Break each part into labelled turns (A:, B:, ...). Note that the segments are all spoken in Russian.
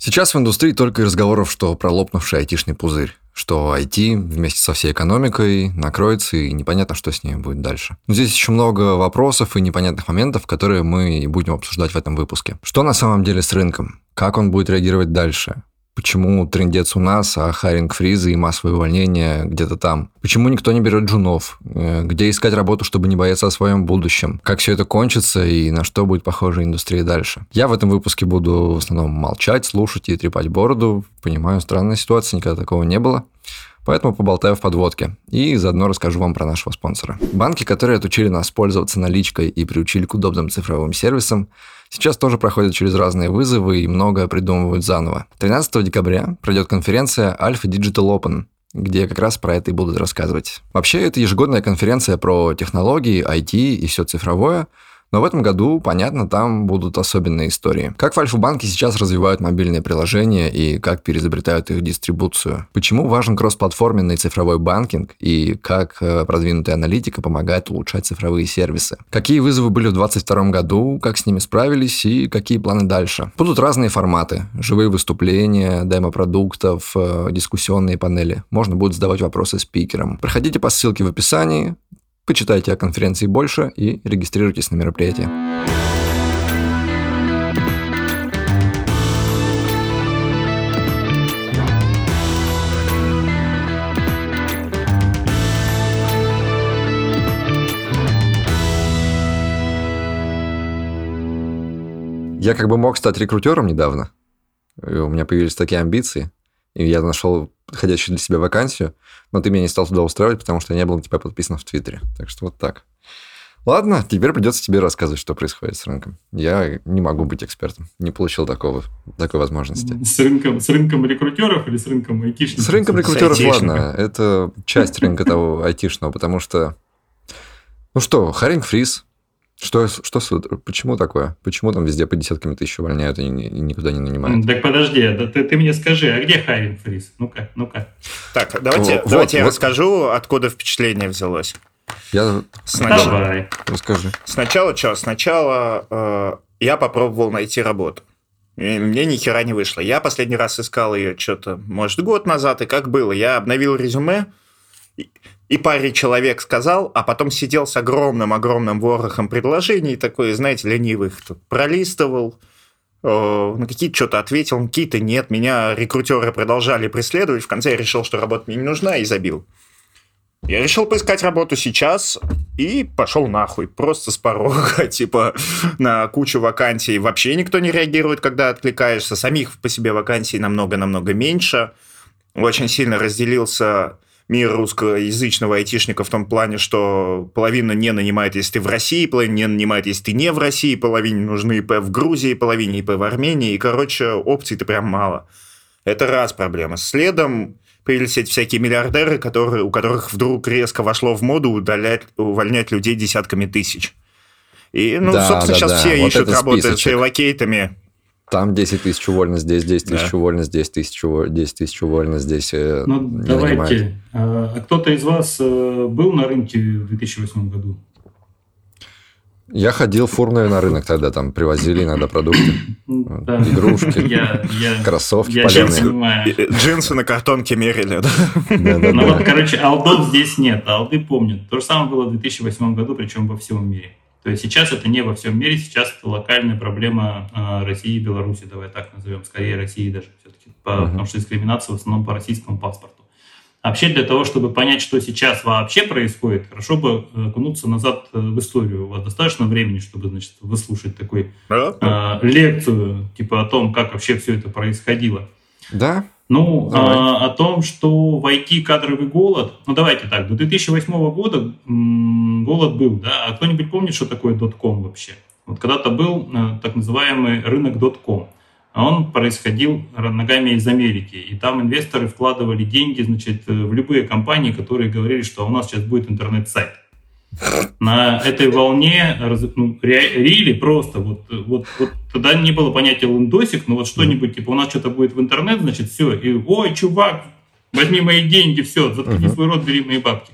A: Сейчас в индустрии только и разговоров, что про лопнувший айтишный пузырь что IT вместе со всей экономикой накроется, и непонятно, что с ней будет дальше. Но здесь еще много вопросов и непонятных моментов, которые мы будем обсуждать в этом выпуске. Что на самом деле с рынком? Как он будет реагировать дальше? Почему трендец у нас, а харинг фризы и массовые увольнения где-то там? Почему никто не берет джунов? Э, где искать работу, чтобы не бояться о своем будущем? Как все это кончится и на что будет похожа индустрия дальше? Я в этом выпуске буду в основном молчать, слушать и трепать бороду. Понимаю, странная ситуация, никогда такого не было. Поэтому поболтаю в подводке и заодно расскажу вам про нашего спонсора. Банки, которые отучили нас пользоваться наличкой и приучили к удобным цифровым сервисам, сейчас тоже проходят через разные вызовы и многое придумывают заново. 13 декабря пройдет конференция Alpha Digital Open, где как раз про это и будут рассказывать. Вообще, это ежегодная конференция про технологии, IT и все цифровое – но в этом году, понятно, там будут особенные истории. Как в Альфа-банке сейчас развивают мобильные приложения и как переизобретают их дистрибуцию. Почему важен кроссплатформенный цифровой банкинг и как э, продвинутая аналитика помогает улучшать цифровые сервисы. Какие вызовы были в 2022 году, как с ними справились и какие планы дальше. Будут разные форматы. Живые выступления, демо-продуктов, э, дискуссионные панели. Можно будет задавать вопросы спикерам. Проходите по ссылке в описании, Почитайте о конференции больше и регистрируйтесь на мероприятие. Я как бы мог стать рекрутером недавно. И у меня появились такие амбиции. И я нашел подходящую для себя вакансию, но ты меня не стал туда устраивать, потому что я не был на тебя подписан в Твиттере. Так что вот так. Ладно, теперь придется тебе рассказывать, что происходит с рынком. Я не могу быть экспертом. Не получил такого, такой возможности.
B: С рынком, с рынком рекрутеров или с рынком айтишников?
A: С рынком рекрутеров, ладно. Это часть рынка того айтишного, потому что... Ну что, Харинг Фриз, что, что, почему такое? Почему там везде по десятками тысяч увольняют и, и никуда не нанимают?
B: Так подожди, да ты, ты мне скажи, а где хайринг фриз? Ну-ка, ну-ка.
C: Так, давайте, вот, давайте вот, я вот. расскажу, откуда впечатление взялось.
A: Я...
B: Сначала... Давай.
A: Расскажи.
C: Сначала что? Сначала э, я попробовал найти работу. И мне ни хера не вышло. Я последний раз искал ее что-то, может, год назад, и как было. Я обновил резюме, и паре человек сказал, а потом сидел с огромным-огромным ворохом предложений, такой, знаете, ленивых, тут пролистывал, э, на какие-то что-то ответил, какие-то нет. Меня рекрутеры продолжали преследовать. В конце я решил, что работа мне не нужна, и забил. Я решил поискать работу сейчас и пошел нахуй. Просто с порога, типа, на кучу вакансий. Вообще никто не реагирует, когда откликаешься. Самих по себе вакансий намного-намного меньше. Очень сильно разделился мир русскоязычного айтишника в том плане, что половина не нанимает, если ты в России, половина не нанимает, если ты не в России, половине нужны ИП в Грузии, половине ИП в Армении, и, короче, опций-то прям мало. Это раз проблема. Следом появились эти всякие миллиардеры, которые, у которых вдруг резко вошло в моду удалять, увольнять людей десятками тысяч. И, ну, да, собственно, да, сейчас да. все вот ищут работы с релокейтами.
A: Там 10 тысяч уволено, здесь 10 тысяч да. уволено, здесь 10 тысяч, 10 тысяч уволено, здесь э,
B: Ну, давайте. Нанимают. А, а кто-то из вас э, был на рынке в 2008 году?
A: Я ходил фурную на рынок тогда, там привозили иногда продукты, да. игрушки, я, я, кроссовки я
C: поляные. Джинсы на картонке мерили.
B: Да, ну вот, короче, алдов здесь нет, алды помнят. То же самое было в 2008 году, причем во всем мире. То есть сейчас это не во всем мире, сейчас это локальная проблема э, России и Беларуси, давай так назовем, скорее России даже все-таки, по, uh-huh. потому что дискриминация в основном по российскому паспорту. Вообще для того, чтобы понять, что сейчас вообще происходит, хорошо бы окунуться назад э, в историю. У вас достаточно времени, чтобы, значит, выслушать такую э, лекцию, типа о том, как вообще все это происходило.
A: Да.
B: Ну, а, о том, что в IT кадровый голод, ну давайте так, до 2008 года м, голод был, да, а кто-нибудь помнит, что такое дотком вообще? Вот когда-то был э, так называемый рынок дотком, а он происходил ногами из Америки, и там инвесторы вкладывали деньги, значит, в любые компании, которые говорили, что у нас сейчас будет интернет-сайт на этой волне ну, рили просто вот, вот, вот тогда не было понятия лендосик, но вот что-нибудь типа у нас что-то будет в интернет, значит все, и ой, чувак, возьми мои деньги, все, заткни uh-huh. свой рот, бери мои бабки.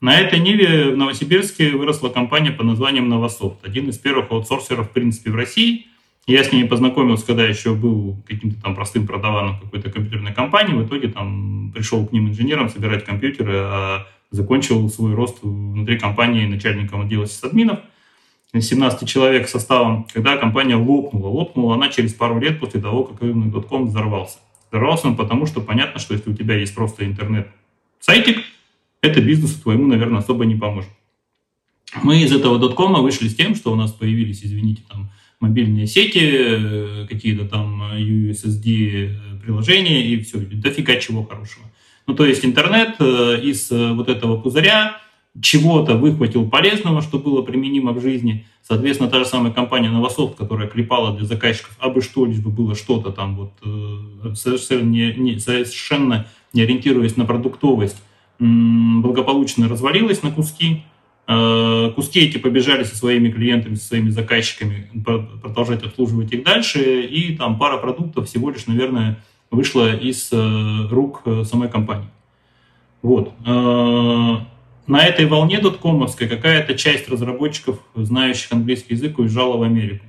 B: На этой ниве в Новосибирске выросла компания под названием Новософт, один из первых аутсорсеров в принципе в России, Я с ними познакомился, когда еще был каким-то там простым продаваном какой-то компьютерной компании. В итоге там пришел к ним инженером собирать компьютеры, а закончил свой рост внутри компании начальником отдела сисадминов. 17 человек составом, когда компания лопнула. Лопнула она через пару лет после того, как рынок.com взорвался. Взорвался он потому, что понятно, что если у тебя есть просто интернет-сайтик, это бизнесу твоему, наверное, особо не поможет. Мы из этого доткома вышли с тем, что у нас появились, извините, там мобильные сети, э, какие-то там USSD приложения и все, дофига чего хорошего. Ну, то есть интернет э, из э, вот этого пузыря чего-то выхватил полезного, что было применимо в жизни. Соответственно, та же самая компания Новософт, которая клепала для заказчиков абы что, лишь бы было что-то там, вот, совершенно не, не, совершенно не ориентируясь на продуктовость, благополучно развалилась на куски. Э, куски эти побежали со своими клиентами, со своими заказчиками продолжать обслуживать их дальше, и там пара продуктов всего лишь, наверное, вышла из э, рук э, самой компании. Вот. На этой волне доткомовской какая-то часть разработчиков, знающих английский язык, уезжала в Америку.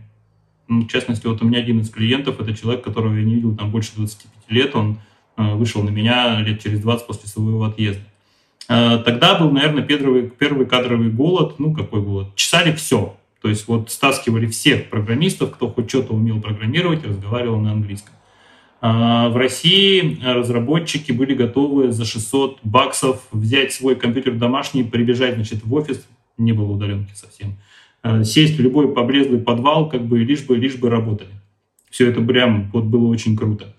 B: Ну, в частности, вот у меня один из клиентов, это человек, которого я не видел там больше 25 лет, он вышел на меня лет через 20 после своего отъезда. Э, тогда был, наверное, первый, первый кадровый голод. Ну, какой голод? Чесали все. То есть вот стаскивали всех программистов, кто хоть что-то умел программировать, разговаривал на английском. Э, в России разработчики были готовы за 600 баксов взять свой компьютер домашний, прибежать значит, в офис, не было удаленки совсем, э, сесть в любой поблезлый подвал, как бы лишь бы, лишь бы работали. Все это прям вот было очень круто.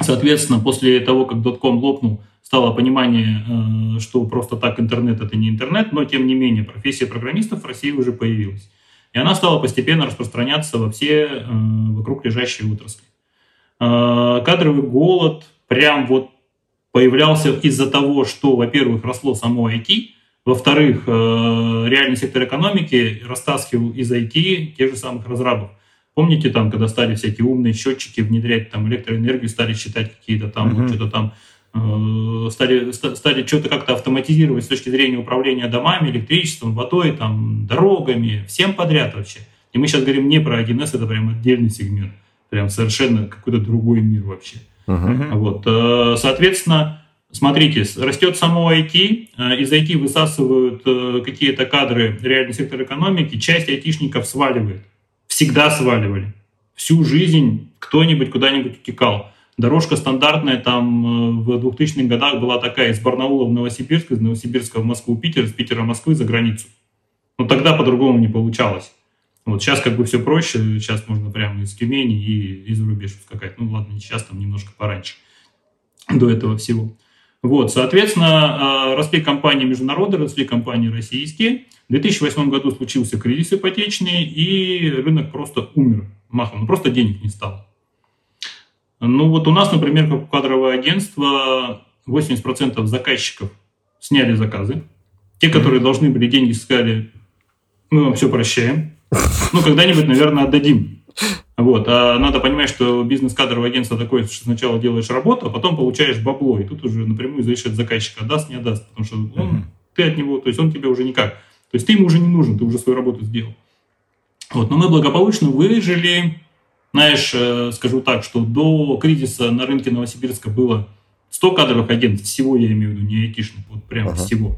B: Соответственно, после того, как дотком лопнул, стало понимание, что просто так интернет это не интернет, но тем не менее профессия программистов в России уже появилась. И она стала постепенно распространяться во все вокруг лежащие отрасли. Э, кадровый голод прям вот появлялся из-за того, что, во-первых, росло само IT, во-вторых, реальный сектор экономики растаскивал из IT тех же самых разрабов. Помните там, когда стали всякие умные счетчики внедрять там электроэнергию, стали считать какие-то там, uh-huh. что-то там Э, стали, стали что-то как-то автоматизировать с точки зрения управления домами, электричеством, водой, там, дорогами, всем подряд вообще. И мы сейчас говорим не про 1С, это прям отдельный сегмент, прям совершенно какой-то другой мир вообще. Uh-huh. Вот, э, соответственно, смотрите, растет само IT, э, из IT высасывают какие-то кадры реальный сектор экономики, часть айтишников сваливает, всегда сваливали. Всю жизнь кто-нибудь куда-нибудь утекал. Дорожка стандартная там э, в 2000-х годах была такая из Барнаула в Новосибирск, из Новосибирска в Москву, Питер, из Питера в Москву за границу. Но тогда по-другому не получалось. Вот сейчас как бы все проще, сейчас можно прямо из Тюмени и из рубеж скакать. Ну ладно, сейчас, там немножко пораньше до этого всего. Вот, соответственно, э, росли компании международные, росли компании российские. В 2008 году случился кризис ипотечный, и рынок просто умер махом, ну, просто денег не стало. Ну вот у нас, например, как у кадрового агентства, 80% заказчиков сняли заказы. Те, которые должны были деньги, сказали, мы вам все прощаем. Ну, когда-нибудь, наверное, отдадим. Вот. А надо понимать, что бизнес-кадровое агентство такое, что сначала делаешь работу, а потом получаешь бабло. И тут уже напрямую зависит от заказчика, отдаст, не отдаст. Потому что он, ты от него, то есть он тебе уже никак. То есть ты ему уже не нужен, ты уже свою работу сделал. Вот. Но мы благополучно выжили, знаешь, э, скажу так, что до кризиса на рынке Новосибирска было 100 кадровых агентов, всего я имею в виду, не айтишных, вот прям ага. всего.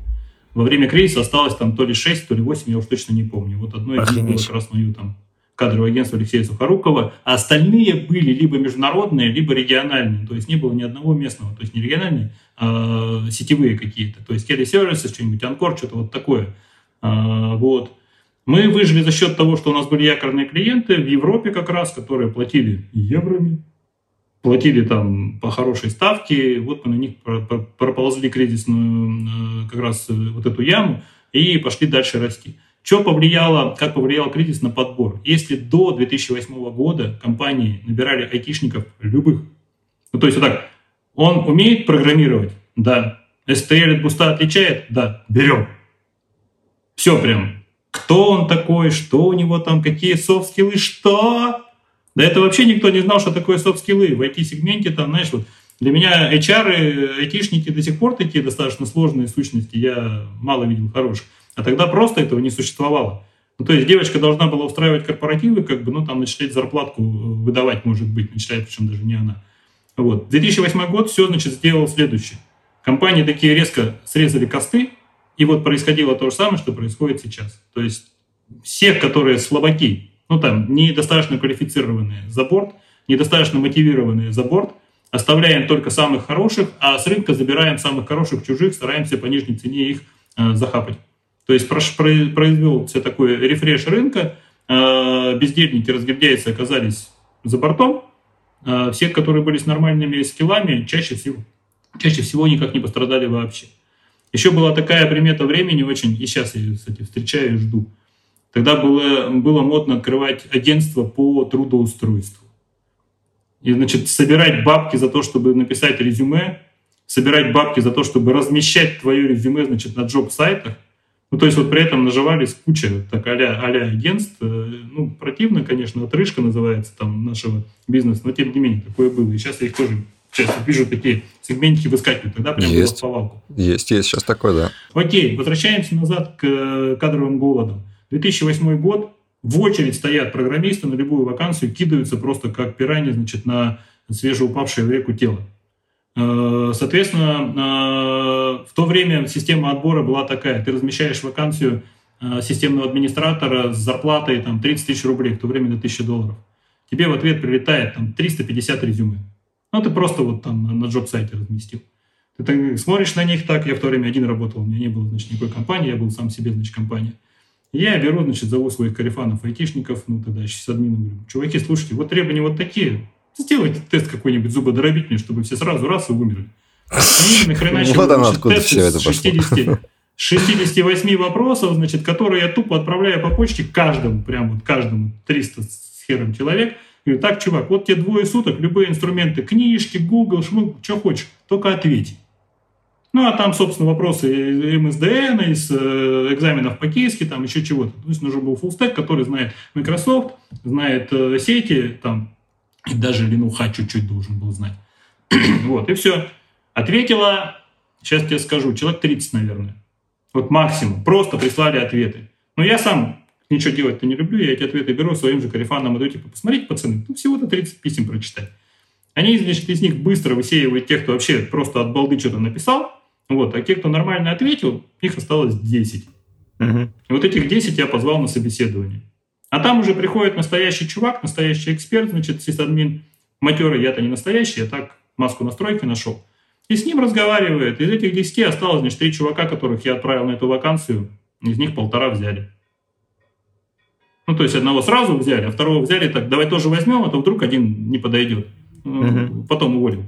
B: Во время кризиса осталось там то ли 6, то ли 8, я уж точно не помню. Вот одно из них было как раз мое там кадровое агентство Алексея Сухорукова, а остальные были либо международные, либо региональные, то есть не было ни одного местного, то есть не региональные, а сетевые какие-то, то есть Services, что-нибудь, Анкор, что-то вот такое. А, вот. Мы выжили за счет того, что у нас были якорные клиенты в Европе как раз, которые платили евроми, платили там по хорошей ставке. Вот мы на них проползли кризисную э, как раз э, вот эту яму и пошли дальше расти. Что повлияло, как повлиял кризис на подбор? Если до 2008 года компании набирали айтишников любых, ну то есть вот так, он умеет программировать? Да. STL от Boost а отличает? Да. Берем. Все прям кто он такой, что у него там, какие soft skill ы, что? Да это вообще никто не знал, что такое soft skill ы. В IT-сегменте там, знаешь, вот для меня HR, айтишники до сих пор такие достаточно сложные сущности, я мало видел хороших. А тогда просто этого не существовало. Ну, то есть девочка должна была устраивать корпоративы, как бы, ну, там, начислять зарплатку э, выдавать, может быть, начислять, причем даже не она. Вот. 2008 год все, значит, сделал следующее. Компании такие резко срезали косты, и вот происходило то же самое, что происходит сейчас. То есть всех, которые слабаки, ну там, недостаточно квалифицированные за борт, недостаточно мотивированные за борт, оставляем только самых хороших, а с рынка забираем самых хороших чужих, стараемся по нижней цене их э, захапать. То есть произвелся такой рефреш рынка, э, бездельники, разгильдяйцы оказались за бортом, э, все, которые были с нормальными скиллами, чаще всего, чаще всего никак не пострадали вообще. Еще была такая примета времени очень, и сейчас я кстати, встречаю и жду. Тогда было, было модно открывать агентство по трудоустройству. И, значит, собирать бабки за то, чтобы написать резюме, собирать бабки за то, чтобы размещать твое резюме, значит, на джоб-сайтах. Ну, то есть вот при этом наживались куча так а-ля, а агентств. Э, ну, противно, конечно, отрыжка называется там нашего бизнеса, но тем не менее, такое было. И сейчас я их тоже Сейчас вижу такие сегментики выскакивают, тогда прям
A: есть.
B: повалку.
A: Есть, есть, сейчас такое, да.
B: Окей, возвращаемся назад к э, кадровым голодам. 2008 год, в очередь стоят программисты на любую вакансию, кидаются просто как пираньи, значит, на свежеупавшее в реку тело. Э, соответственно, э, в то время система отбора была такая. Ты размещаешь вакансию системного администратора с зарплатой там, 30 тысяч рублей, в то время до 1000 долларов. Тебе в ответ прилетает там, 350 резюме. Ну, ты просто вот там на джоб-сайте разместил. Ты смотришь на них так, я в то время один работал, у меня не было, значит, никакой компании, я был сам себе, значит, компания. Я беру, значит, зову своих карифанов, айтишников, ну, тогда еще с админом, говорю, чуваки, слушайте, вот требования вот такие, сделайте тест какой-нибудь зубодробительный, чтобы все сразу раз и умерли. Они нахреначили,
A: вот оно откуда все это
B: 60, 68 вопросов, значит, которые я тупо отправляю по почте каждому, прям вот каждому 300 с хером человек – Говорю, так, чувак, вот тебе двое суток, любые инструменты, книжки, Google, шмык, что хочешь, только ответь. Ну, а там, собственно, вопросы МСДН, из э, экзаменов по кейске, там еще чего-то. То есть нужен был фуллстек, который знает Microsoft, знает э, сети, там, и даже Linux чуть-чуть должен был знать. вот, и все. Ответила, сейчас тебе скажу, человек 30, наверное. Вот максимум. Просто прислали ответы. Но я сам ничего делать-то не люблю, я эти ответы беру своим же карифанам, иду, типа, посмотрите, пацаны, ну, всего-то 30 писем прочитать. Они, значит, из них быстро высеивают тех, кто вообще просто от балды что-то написал, вот, а те, кто нормально ответил, их осталось 10. Угу. И вот этих 10 я позвал на собеседование. А там уже приходит настоящий чувак, настоящий эксперт, значит, сисадмин, матерый, я-то не настоящий, я так маску настройки нашел. И с ним разговаривает. Из этих 10 осталось, значит, три чувака, которых я отправил на эту вакансию. Из них полтора взяли. Ну, то есть одного сразу взяли, а второго взяли так, давай тоже возьмем, а то вдруг один не подойдет. Угу. Потом уволим.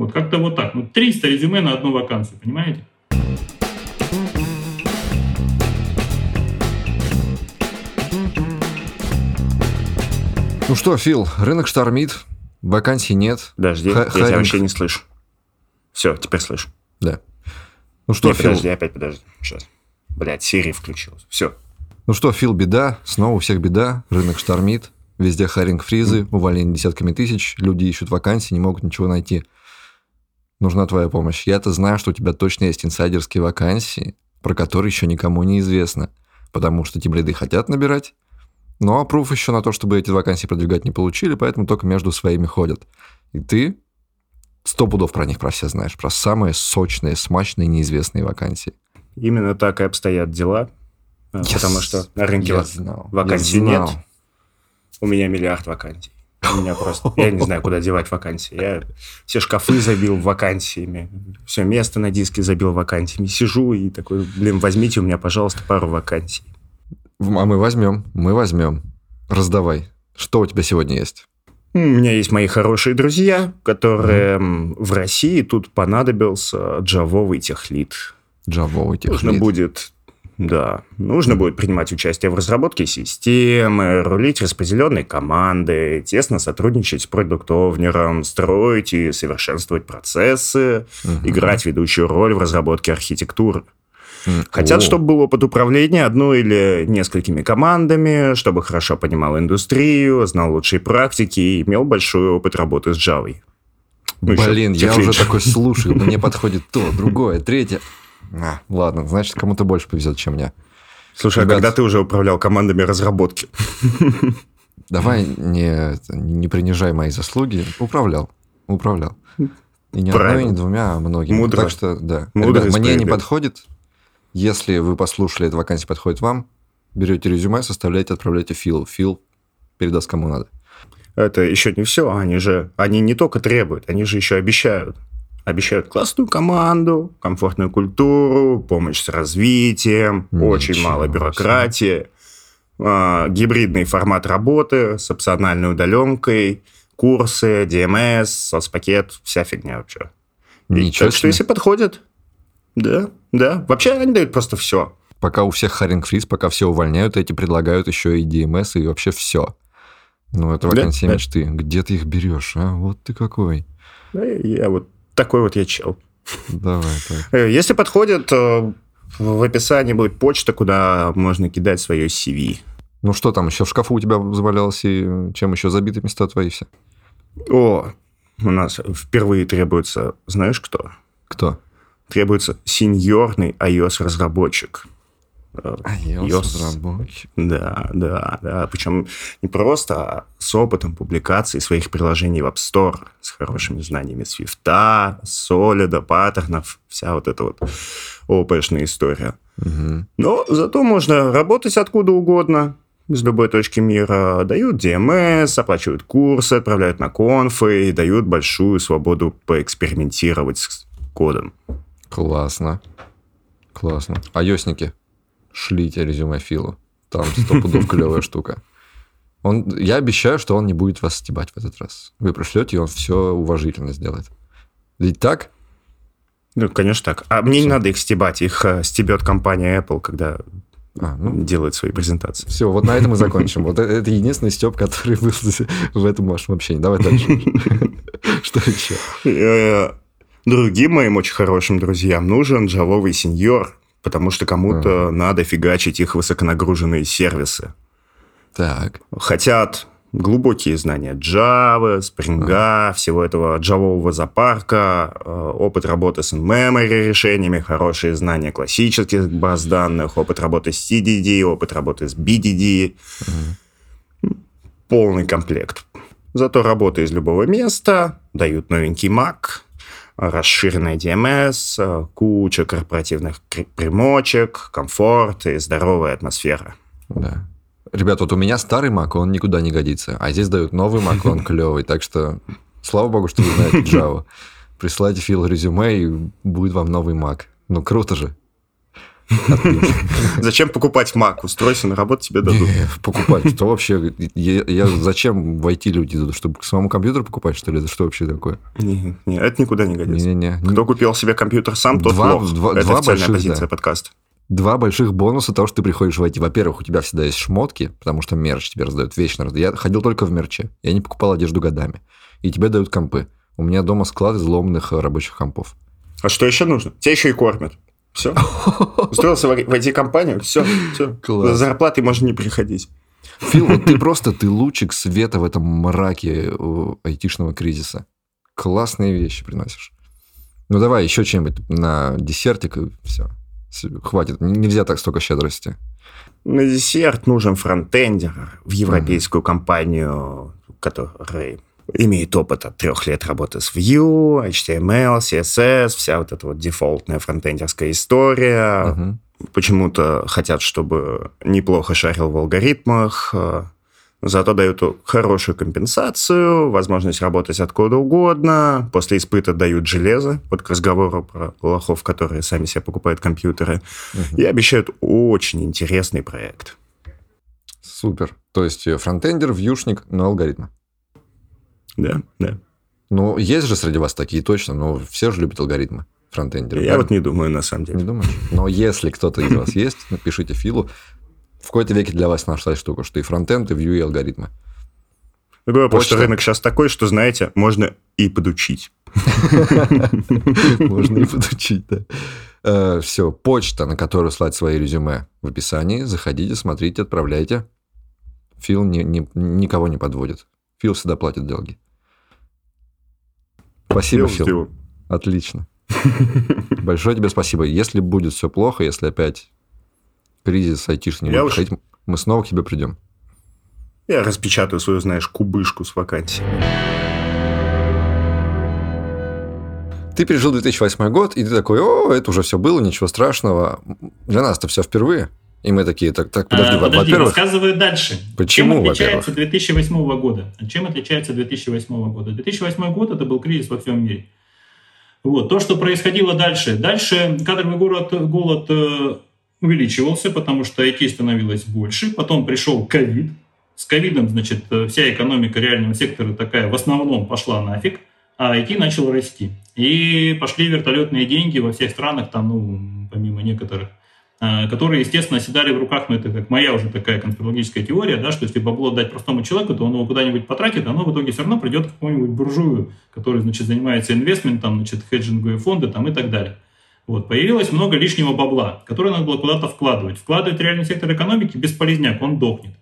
B: Вот как-то вот так. Ну, 300 резюме на одну вакансию, понимаете?
A: Ну что, Фил, рынок штормит, вакансий нет.
C: Подожди, Х- я тебя вообще не слышу. Все, теперь слышу.
A: Да. Ну что,
C: Нет, Фил? подожди, опять подожди. Сейчас. Блядь, Сирия включилась. Все.
A: Ну что, Фил, беда, снова у всех беда, рынок штормит, везде харинг фризы, увольнение десятками тысяч, люди ищут вакансии, не могут ничего найти. Нужна твоя помощь. Я-то знаю, что у тебя точно есть инсайдерские вакансии, про которые еще никому не известно, потому что тем лиды хотят набирать, но опруф еще на то, чтобы эти вакансии продвигать не получили, поэтому только между своими ходят. И ты сто пудов про них про все знаешь, про самые сочные, смачные, неизвестные вакансии.
C: Именно так и обстоят дела. Yes. А, потому что на рынке вакансий нет. У меня миллиард вакансий. У меня просто... Я не знаю, куда девать вакансии. Я все шкафы забил вакансиями. Все место на диске забил вакансиями. Сижу и такой, блин, возьмите у меня, пожалуйста, пару вакансий.
A: А мы возьмем, мы возьмем. Раздавай. Что у тебя сегодня есть?
C: У меня есть мои хорошие друзья, которые mm. в России тут понадобился джавовый техлит.
A: Джавовый техлит.
C: Нужно будет да, нужно будет принимать участие в разработке системы, рулить распределенной командой, тесно сотрудничать с продуктовнером, строить и совершенствовать процессы, угу. играть ведущую роль в разработке архитектуры. Хотят, О. чтобы был опыт управления одной или несколькими командами, чтобы хорошо понимал индустрию, знал лучшие практики и имел большой опыт работы с Java.
A: Ну, Блин, я уже такой слушаю, мне подходит то, другое, третье. А, ладно, значит, кому-то больше повезет, чем мне.
C: Слушай,
A: Ребят.
C: а когда ты уже управлял командами разработки?
A: Давай не, не принижай мои заслуги. Управлял. Управлял. И не одной, и не двумя, а многими.
C: Мудро.
A: Так что, да.
C: Мудро
A: Ребят, мне не подходит. Если вы послушали, эта вакансия подходит вам, берете резюме, составляете, отправляете Фил. Фил передаст кому надо.
C: Это еще не все. Они же, они не только требуют, они же еще обещают. Обещают классную команду, комфортную культуру, помощь с развитием,
A: Ничего
C: очень мало бюрократии, а, гибридный формат работы с опциональной удаленкой, курсы, DMS, соцпакет, вся фигня вообще.
A: Ничего
C: так что если подходит, да, да. Вообще они дают просто все.
A: Пока у всех харинг фриз, пока все увольняют, эти предлагают еще и DMS и вообще все. Ну, это
C: Да,
A: вакансия
C: да.
A: мечты. Где ты их берешь, а? Вот ты какой.
C: Я вот такой вот я чел.
A: Давай, так.
C: Э, Если подходит, э, в описании будет почта, куда можно кидать свое CV.
A: Ну что там еще в шкафу у тебя завалялось, и чем еще забиты места твои все?
C: О, у нас впервые требуется, знаешь кто?
A: Кто?
C: Требуется сеньорный iOS-разработчик. Э,
A: iOS-разработчик.
C: Да, да, да. Причем не просто, а с опытом публикации своих приложений в App Store, с хорошими знаниями Свифта, Солида, паттернов, вся вот эта вот ОПшная история.
A: Мгм.
C: Но зато можно работать откуда угодно, из любой точки мира. Дают DMS, оплачивают курсы, отправляют на конфы и дают большую свободу поэкспериментировать с кодом.
A: Классно. Классно. Айосники, шлите резюме Филу. Там сто пудов клевая штука. Он, я обещаю, что он не будет вас стебать в этот раз. Вы пришлете, и он все уважительно сделает. Ведь так?
C: Ну, конечно, так. А мне не
A: Всё.
C: надо их стебать. Их э, стебет компания Apple, когда
A: А, ну,
C: делает свои презентации.
A: все, вот на этом и закончим. Вот это, это единственный степ, который был в этом вашем общении. Давай дальше. Что еще?
C: Э, Другим моим очень хорошим друзьям нужен джавовый сеньор, потому что кому-то надо фигачить их высоконагруженные сервисы.
A: Так.
C: хотят глубокие знания Java, Spring, всего этого джавового запарка, э, опыт работы с in-memory решениями, хорошие знания классических баз данных, опыт работы с CDD, опыт работы с BDD. Полный комплект. Зато работа из любого места, дают новенький Mac, расширенный DMS, э, куча корпоративных примочек, комфорт и здоровая атмосфера.
A: Да. Ребят, вот у меня старый Mac, он никуда не годится. А здесь дают новый Mac, он клевый. Так что, слава богу, что вы знаете Java. Присылайте фил резюме, и будет вам новый Mac. Ну, круто же.
C: Зачем покупать Mac? Устройство на работу тебе дадут.
A: Покупать. Что вообще? Я, зачем в IT люди? Чтобы к самому компьютеру покупать, что ли? Это что вообще такое?
C: Не, не, это никуда не годится. Кто купил себе компьютер сам, тот
A: Два-
C: лох.
A: два-
C: это
A: два
C: официальная
A: больших,
C: позиция
A: да.
C: подкаста.
A: Два больших бонуса того, что ты приходишь в IT. Во-первых, у тебя всегда есть шмотки, потому что мерч тебе раздают вечно. раздают. Я ходил только в мерче. Я не покупал одежду годами. И тебе дают компы. У меня дома склад из ломных э, рабочих компов.
C: А что еще нужно? Тебя еще и кормят. Все. Устроился в IT-компанию, все, все.
A: Класс.
C: За зарплатой можно не приходить.
A: Фил, вот ты просто, ты лучик света в этом мраке айтишного кризиса. Классные вещи приносишь. Ну, давай еще чем-нибудь на десертик, и все. Хватит. Нельзя так столько щедрости.
C: На десерт нужен фронтендер в европейскую компанию, который имеет опыт от трех лет работы с Vue, HTML, CSS, вся вот эта вот дефолтная фронтендерская история.
A: Мгм.
C: Почему-то хотят, чтобы неплохо шарил в алгоритмах, э, зато дают хорошую компенсацию, возможность работать откуда угодно. После испыта дают железо, вот к разговору про лохов, которые сами себе покупают компьютеры.
A: Мгм.
C: И обещают очень интересный проект.
A: Супер. То есть э, фронтендер, вьюшник, но алгоритмы.
C: Да, да.
A: Ну, есть же среди вас такие точно, но все же любят алгоритмы. Фронтендеры.
C: Я вот не думаю, на самом деле.
A: Не думаешь? Но если кто-то из вас есть, напишите Филу. В какой-то веке для вас нашлась штука, что и фронтенд, и вью, и алгоритмы.
C: Другое, потому что рынок сейчас такой, что, знаете, можно и подучить.
A: Можно и подучить, да. Все, почта, на которую слать свои резюме в описании. Заходите, смотрите, отправляйте. Фил ни- ни- никого не подводит. Фил всегда платит долги. Спасибо, Фил.
C: сделал.
A: Отлично. Большое тебе спасибо. Если будет все плохо, если опять кризис айтишный не будет
C: уж-
A: мы снова к тебе придем.
C: Я распечатаю свою, знаешь, кубышку с вакансиями.
A: Ты пережил 2008 год, и ты такой, о, это уже все было, ничего страшного. Для нас это все впервые. И мы такие, так, так подожди,
B: А, подожди,
A: во-первых,
B: рассказываю дальше.
A: Почему,
B: Чем отличается
A: во-первых?
B: 2008 года? Чем отличается 2008 года? 2008 год это был кризис во всем мире. Вот. То, что происходило дальше. Дальше кадровый город, голод э, увеличивался, потому что IT становилось больше. Потом пришел ковид. С ковидом, значит, э, вся экономика реального сектора такая в основном пошла нафиг, а IT начал расти. И пошли вертолетные деньги во всех странах, там, ну, помимо некоторых, которые, естественно, оседали в руках, ну, это как моя уже такая конспирологическая теория, да, что если бабло дать простому человеку, то он его куда-нибудь потратит, оно в итоге все равно придет к какому-нибудь буржую, который, значит, занимается инвестментом, значит, хеджинговые фонды там и так далее. Вот, появилось много лишнего бабла, которое надо было куда-то вкладывать. Вкладывать в реальный сектор экономики бесполезняк, он дохнет.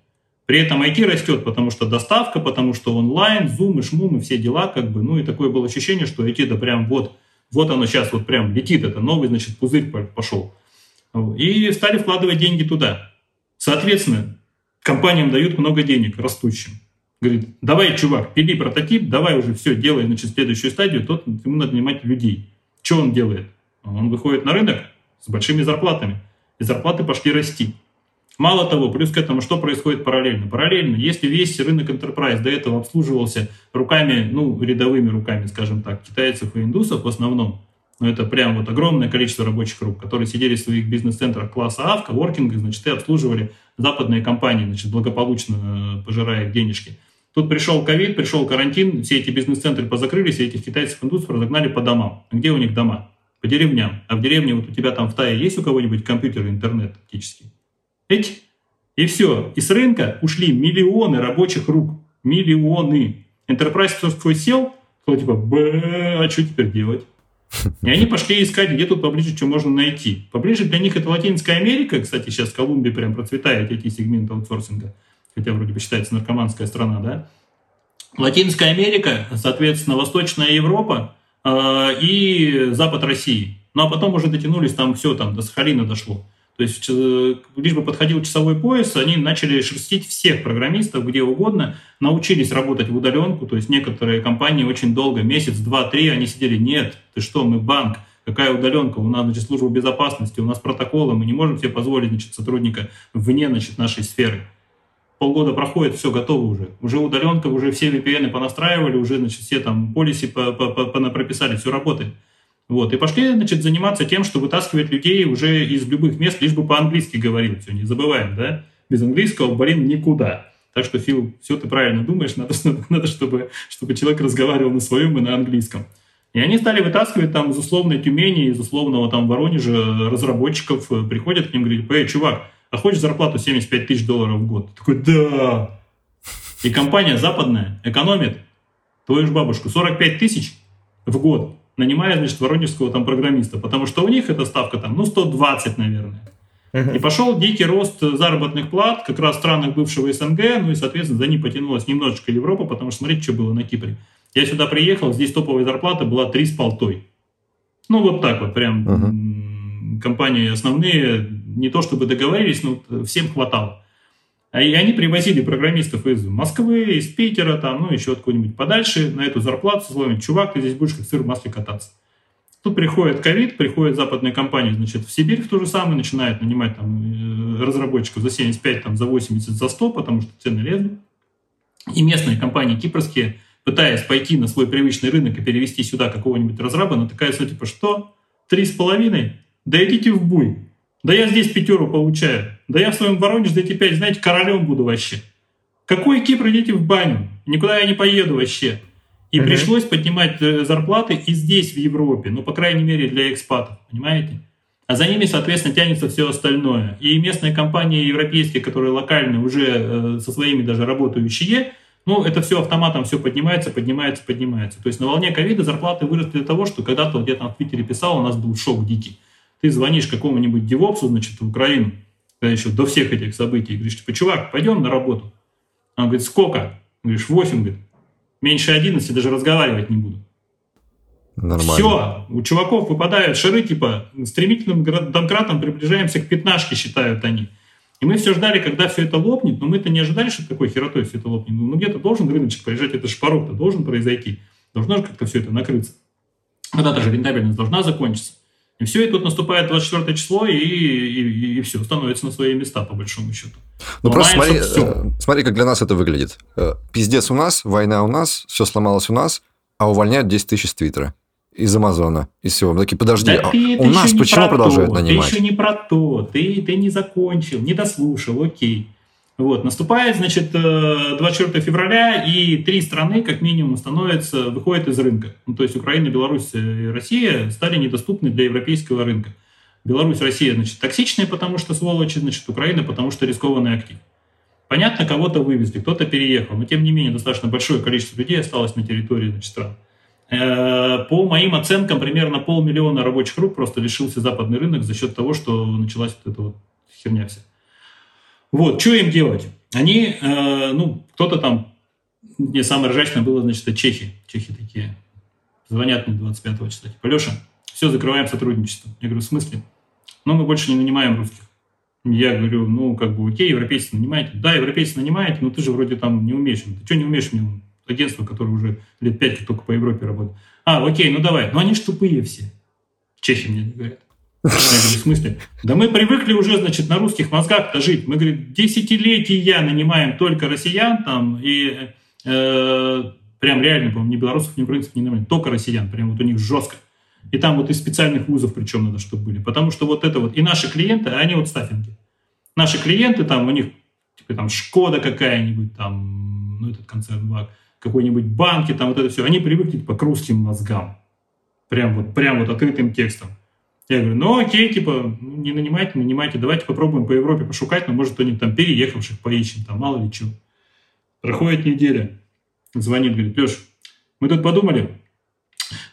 B: При этом IT растет, потому что доставка, потому что онлайн, зум и шмум и все дела, как бы, ну и такое было ощущение, что IT да прям вот, вот оно сейчас вот прям летит, это новый, значит, пузырь по- пошел. И стали вкладывать деньги туда. Соответственно, компаниям дают много денег, растущим. Говорит, давай, чувак, пили прототип, давай уже все, делай, значит, следующую стадию, тот, ему надо нанимать людей. Что он делает? Он выходит на рынок с большими зарплатами, и зарплаты пошли расти. Мало того, плюс к этому, что происходит параллельно? Параллельно, если весь рынок Enterprise до этого обслуживался руками, ну, рядовыми руками, скажем так, китайцев и индусов в основном, но это прям вот огромное количество рабочих рук, которые сидели в своих бизнес-центрах класса А, в коворкингах, значит, и обслуживали западные компании, значит, благополучно э, пожирая их денежки. Тут пришел ковид, пришел карантин, все эти бизнес-центры позакрылись, и этих китайцев индусов разогнали по домам. Где у них дома? По деревням. А в деревне вот у тебя там в Тае есть у кого-нибудь компьютер интернет фактически? Эти? И все. И с рынка ушли миллионы рабочих рук. Миллионы. Enterprise свой сел, сказал типа, «Бэ, а что теперь делать? И они пошли искать, где тут поближе, что можно найти. Поближе для них это Латинская Америка. Кстати, сейчас Колумбия прям процветает, эти сегменты аутсорсинга. Хотя вроде бы считается наркоманская страна, да? Латинская Америка, соответственно, Восточная Европа э, и Запад России. Ну, а потом уже дотянулись там все, там до Сахалина дошло. То есть, э, лишь бы подходил часовой пояс, они начали шерстить всех программистов где угодно, научились работать в удаленку, то есть некоторые компании очень долго, месяц, два, три, они сидели, нет, ты что, мы банк, какая удаленка, у нас, значит, служба безопасности, у нас протоколы, мы не можем себе позволить, значит, сотрудника вне, значит, нашей сферы. Полгода проходит, все, готово уже. Уже удаленка, уже все VPN понастраивали, уже, значит, все там полиси по- по- по- понапрописали, все работает. Вот, и пошли, значит, заниматься тем, что вытаскивать людей уже из любых мест, лишь бы по-английски говорил. Все, не забываем, да? Без английского, блин, никуда. Так что, Фил, все ты правильно думаешь, надо, надо, чтобы, чтобы человек разговаривал на своем и на английском. И они стали вытаскивать там из условной Тюмени, из условного там Воронежа разработчиков, э, приходят к ним говорят, эй, чувак, а хочешь зарплату 75 тысяч долларов в год? Такой, да. И компания западная экономит твою ж бабушку 45 тысяч в год, нанимая, значит, воронежского там программиста, потому что у них эта ставка там, ну, 120, наверное. И пошел дикий рост заработных плат как раз в странах бывшего СНГ, ну и, соответственно, за ним потянулась немножечко Европа, потому что смотрите, что было на Кипре. Я сюда приехал, здесь топовая зарплата была 3 с полтой. Ну, вот так вот, прям м, компании основные, не то чтобы договорились, но всем хватало. А И они привозили программистов из Москвы, из Питера, там, ну, еще откуда-нибудь подальше на эту зарплату словами, чувак, ты здесь будешь как сыр в масле кататься. Тут приходит ковид, приходят западные компании, значит, в Сибирь в то же самое, начинают нанимать там э, разработчиков за 75, там, за 80, за 100, потому что цены лезут. И местные компании кипрские, пытаясь пойти на свой привычный рынок и перевести сюда какого-нибудь разраба, натыкаются, типа, что? Три с половиной? Да идите в буй. Да я здесь пятеру получаю. Да я в своем Воронеже эти пять, знаете, королем буду вообще. Какой Кипр, идите в баню. Никуда я не поеду вообще. И
C: Мгм.
B: пришлось поднимать э, зарплаты и здесь, в Европе. Ну, по крайней мере, для экспатов. Понимаете? А за ними, соответственно, тянется все остальное. И местные компании европейские, которые локально уже э, со своими даже работающие, ну, это все автоматом все поднимается, поднимается, поднимается. То есть на волне ковида зарплаты выросли до того, что когда-то вот я там в Твиттере писал, у нас был шок дикий. Ты звонишь какому-нибудь девопсу, значит, в Украину, когда еще до всех этих событий, и говоришь, типа, чувак, пойдем на работу. Он говорит, сколько? Говоришь, 8, говорит. Меньше 11 даже разговаривать не буду.
A: Нормально.
B: Все, у чуваков выпадают шары, типа, стремительным домкратом приближаемся к пятнашке, считают они. И мы все ждали, когда все это лопнет, но мы-то не ожидали, что такой херотой все это лопнет. Ну, где-то должен рыночек проезжать, это же порог-то должен произойти. Должно же как-то все это накрыться. Когда-то же рентабельность должна закончиться. И все, и тут наступает 24 число, и, и, и все, становится на свои места, по большому счету.
A: Ну, просто смотри, э, смотри, как для нас это выглядит. Э, пиздец у нас, война у нас, все сломалось у нас, а увольняют 10 тысяч с Твиттера из Амазона, из всего. Мы такие, подожди, да а у нас почему продолжают
B: то,
A: нанимать?
B: Ты еще не про то, ты, ты не закончил, не дослушал, окей. Вот, наступает, значит, 24 э, февраля, и три страны, как минимум, становятся, выходят из рынка. Ну, то есть Украина, Беларусь и Россия стали недоступны для европейского рынка. Беларусь, Россия, значит, токсичные, потому что сволочи, значит, Украина, потому что рискованный актив. Понятно, кого-то вывезли, кто-то переехал, но тем не менее достаточно большое количество людей осталось на территории значит, стран. Э, по моим оценкам, примерно полмиллиона рабочих рук просто лишился западный рынок за счет того, что началась вот эта вот херня вся. Вот, что им делать? Они, э, ну, кто-то там, мне самое ржачное было, значит, это чехи. Чехи такие звонят мне 25 числа, типа, Леша, все, закрываем сотрудничество. Я говорю, в смысле? Ну, мы больше не нанимаем русских. Я говорю, ну, как бы, окей, европейцы нанимаете. Да, европейцы нанимаете, но ты же вроде там не умеешь. Ты что не умеешь мне? Агентство, которое уже лет пять только по Европе работает. А, окей, ну давай. Но они ж тупые все. Чехи мне говорят. Я в смысле? Да мы привыкли уже, значит, на русских мозгах-то жить. Мы, говорит, десятилетия нанимаем только россиян там, и э, прям реально, по-моему, ни белорусов, ни украинцев не нанимаем, только россиян, прям вот у них жестко. И там вот из специальных вузов причем надо, чтобы были. Потому что вот это вот, и наши клиенты, они вот стаффинги. Наши клиенты, там у них, типа там Шкода какая-нибудь, там, ну этот концерн какой-нибудь банки, там вот это все, они привыкли типа к русским мозгам. Прям вот, прям вот открытым текстом. Я говорю, ну окей, типа, не нанимайте, нанимайте, давайте попробуем по Европе пошукать, но может кто-нибудь там переехавших поищем, там мало ли что. Проходит неделя, звонит, говорит, Леш, мы тут подумали,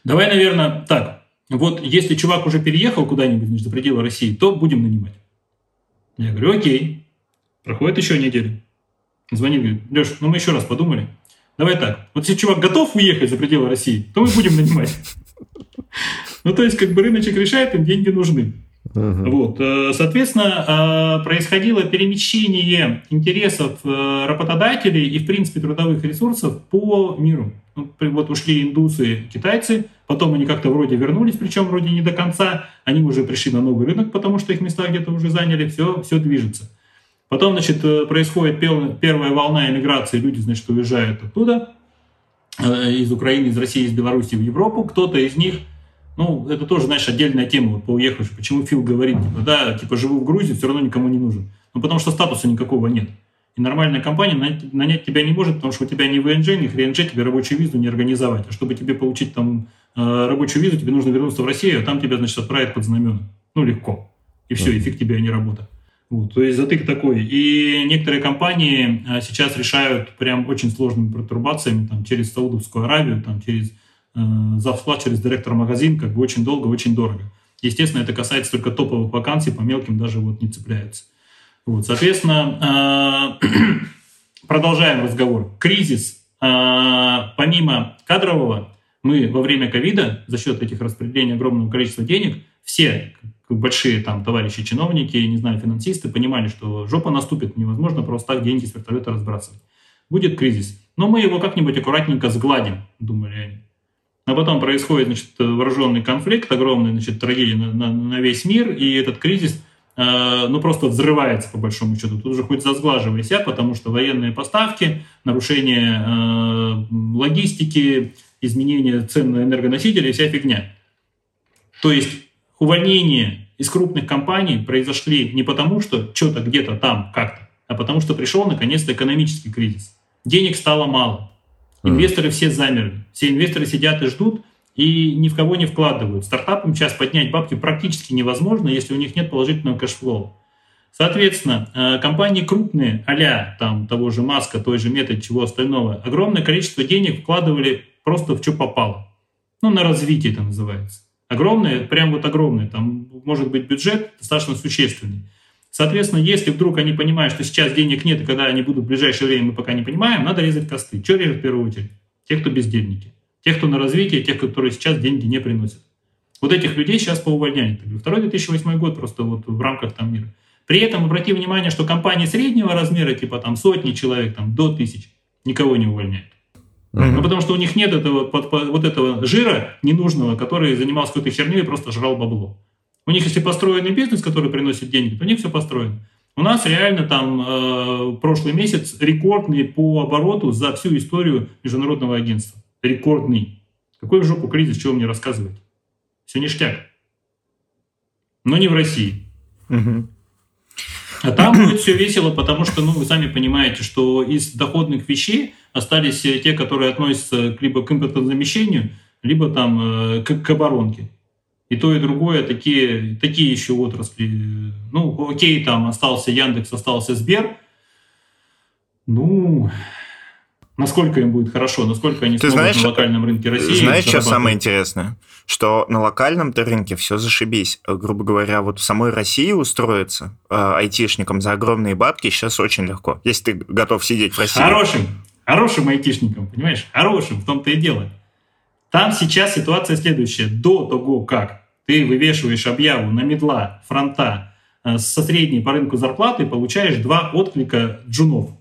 B: давай, наверное, так, вот если чувак уже переехал куда-нибудь значит, за пределы России, то будем нанимать. Я говорю, окей. Проходит еще неделя. Звонит, говорит, Леш, ну мы еще раз подумали. Давай так, вот если чувак готов уехать за пределы России, то мы будем нанимать. Ну, то есть, как бы рыночек решает, им деньги нужны. Uh-huh. Вот. Э, соответственно, э, происходило перемещение интересов э, работодателей и, в принципе, трудовых ресурсов по миру. Ну, вот ушли индусы, китайцы, потом они как-то вроде вернулись, причем вроде не до конца, они уже пришли на новый рынок, потому что их места где-то уже заняли, все, все движется. Потом, значит, происходит первая волна иммиграции, люди, значит, уезжают оттуда, из Украины, из России, из Беларуси в Европу, кто-то из них – ну, это тоже, знаешь, отдельная тема вот, по уехавшим. Почему Фил говорит, типа, да, типа, живу в Грузии, все равно никому не нужен. Ну, потому что статуса никакого нет. И нормальная компания нанять, тебя не может, потому что у тебя ни ВНЖ, ни ХРНЖ, тебе рабочую визу не организовать. А чтобы тебе получить там э, рабочую визу, тебе нужно вернуться в Россию, а там тебя, значит, отправят под знамена. Ну, легко. И все, эффект тебе, а не работа. Вот, то есть затык такой. И некоторые компании а, сейчас решают прям очень сложными пертурбациями там, через Саудовскую Аравию, там, через Э, за вклад через директор-магазин как бы очень долго, очень дорого. Естественно, это касается только топовых вакансий, по мелким даже вот не цепляются. Вот, соответственно, э, продолжаем разговор. Кризис, э, помимо кадрового, мы во время ковида за счет этих распределений огромного количества денег, все большие там товарищи чиновники, не знаю, финансисты понимали, что жопа наступит, невозможно просто так деньги с вертолета разбрасывать. Будет кризис. Но мы его как-нибудь аккуратненько сгладим, думали они. А потом происходит значит, вооруженный конфликт, огромный значит, трагедия на, на, на весь мир, и этот кризис э, ну, просто взрывается, по большому счету. Тут уже хоть зазглаживайся, потому что военные поставки, нарушение э, логистики, изменение цен на энергоносители, вся фигня. То есть увольнения из крупных компаний произошли не потому, что что-то где-то там как-то, а потому что пришел наконец-то экономический кризис. Денег стало мало. Инвесторы все замерли. Все инвесторы сидят и ждут, и ни в кого не вкладывают. Стартапам сейчас поднять бабки практически невозможно, если у них нет положительного cash flow. Соответственно, э, компании крупные, а там того же Маска, той же Meta, чего остального, огромное количество денег вкладывали просто в что попало. Ну, на развитие это называется. Огромное, прям вот огромное. Там может быть бюджет достаточно существенный. Соответственно, если вдруг они понимают, что сейчас денег нет, и когда они будут в ближайшее время, мы пока не понимаем, надо резать косты. Что режет в первую очередь? Те, кто бездельники. Тех, кто на развитие, тех, которые сейчас деньги не приносят. Вот этих людей сейчас поувольняют. Второй 2008 год просто вот в рамках там мира. При этом обрати внимание, что компании среднего размера, типа там сотни человек, там до тысяч, никого не увольняют. Ну, потому что у них нет этого, под, под, вот этого жира ненужного, который занимался какой-то херней и просто жрал бабло. У них, если построенный бизнес, который приносит деньги, то у них все построено. У нас реально там э, прошлый месяц рекордный по обороту за всю историю международного агентства. Рекордный. Какой в жопу кризис, чего мне рассказывать? Все ништяк. Но не в России.
C: Угу.
B: А там будет все весело, потому что, ну, вы сами понимаете, что из доходных вещей остались те, которые относятся либо к импортозамещению, либо там э, к, к оборонке. И то, и другое такие, такие еще отрасли. Ну, окей, там остался Яндекс, остался Сбер. Ну, насколько им будет хорошо, насколько они
C: Ты
B: смогут
C: знаешь,
B: на локальном рынке России.
C: Знаешь, что самое интересное? Что на локальном-то рынке все зашибись. Грубо говоря, вот в самой России устроиться э, айтишникам за огромные бабки сейчас очень легко. Если ты готов сидеть в России.
B: Хорошим, хорошим айтишникам, понимаешь? Хорошим, в том-то и дело. Там сейчас ситуация следующая. До того, как ты вывешиваешь объяву на медла, фронта э, со средней по рынку зарплаты, получаешь два отклика джунов.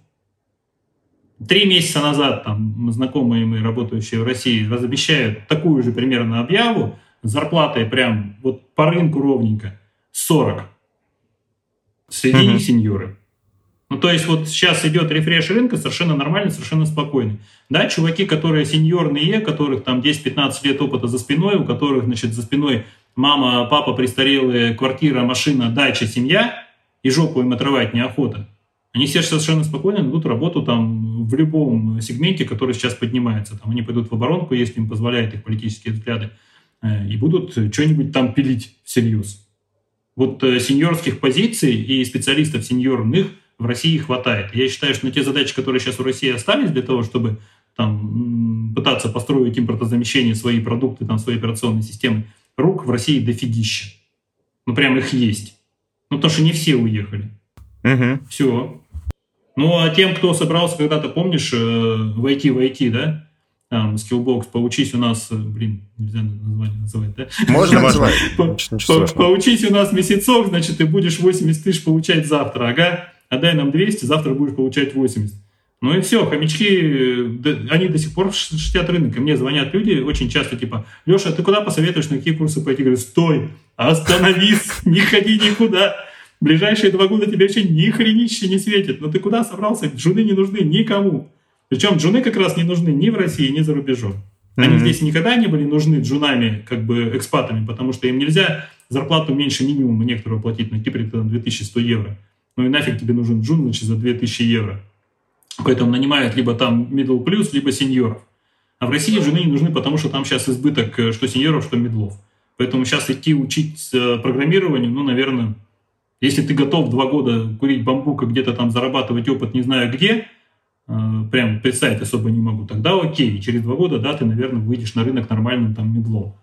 B: Три месяца назад там знакомые мы, работающие в России, разобещают такую же примерно объяву с зарплатой прям вот по рынку ровненько 40. Среди mm-hmm. них сеньоры. Ну, то есть вот сейчас идет рефреш рынка совершенно нормально, совершенно спокойно. Да, чуваки, которые сеньорные, которых там 10-15 лет опыта за спиной, у которых, значит, за спиной мама, папа престарелые, квартира, машина, дача, семья, и жопу им отрывать неохота. Они все совершенно спокойно найдут работу там в любом сегменте, который сейчас поднимается. Там они пойдут в оборонку, если им позволяют их политические взгляды, э, и будут что-нибудь там пилить всерьез. Вот э, сеньорских позиций и специалистов сеньорных – в России хватает. Я считаю, что на те задачи, которые сейчас у России остались для того, чтобы там, пытаться построить импортозамещение, свои продукты, там, свои операционные системы, рук в России дофигища. Ну, прям их есть. Ну, потому что не все уехали.
C: Угу.
B: Все. Ну, а тем, кто собрался когда-то, помнишь, э, войти в IT, да? Там, Skillbox, поучись у нас, э, блин, нельзя название называть, да?
C: Можно назвать.
B: Поучись у нас месяцок, значит, ты будешь 80 тысяч получать завтра, ага отдай нам 200, завтра будешь получать 80. Ну и все, хомячки, они до сих пор шестят рынок. И мне звонят люди очень часто, типа, Леша, ты куда посоветуешь, на какие курсы пойти? Говорю, стой, остановись, не ходи никуда. Ближайшие два года тебе вообще ни хренище не светит. Но ты куда собрался? Джуны не нужны никому. Причем джуны как раз не нужны ни в России, ни за рубежом. Они mm-hmm. здесь никогда не были нужны джунами, как бы экспатами, потому что им нельзя зарплату меньше минимума некоторого платить, ну, типа, там, 2100 евро ну и нафиг тебе нужен джун, значит, за 2000 евро. Поэтому нанимают либо там middle plus, либо сеньоров. А в России жены не нужны, потому что там сейчас избыток э, что сеньоров, что медлов. Поэтому сейчас идти учить э, программированию, ну, наверное, если ты готов два года курить бамбук и где-то там зарабатывать опыт не знаю где, э, прям представить особо не могу, тогда окей, через два года, да, ты, наверное, выйдешь на рынок нормальным там медлом.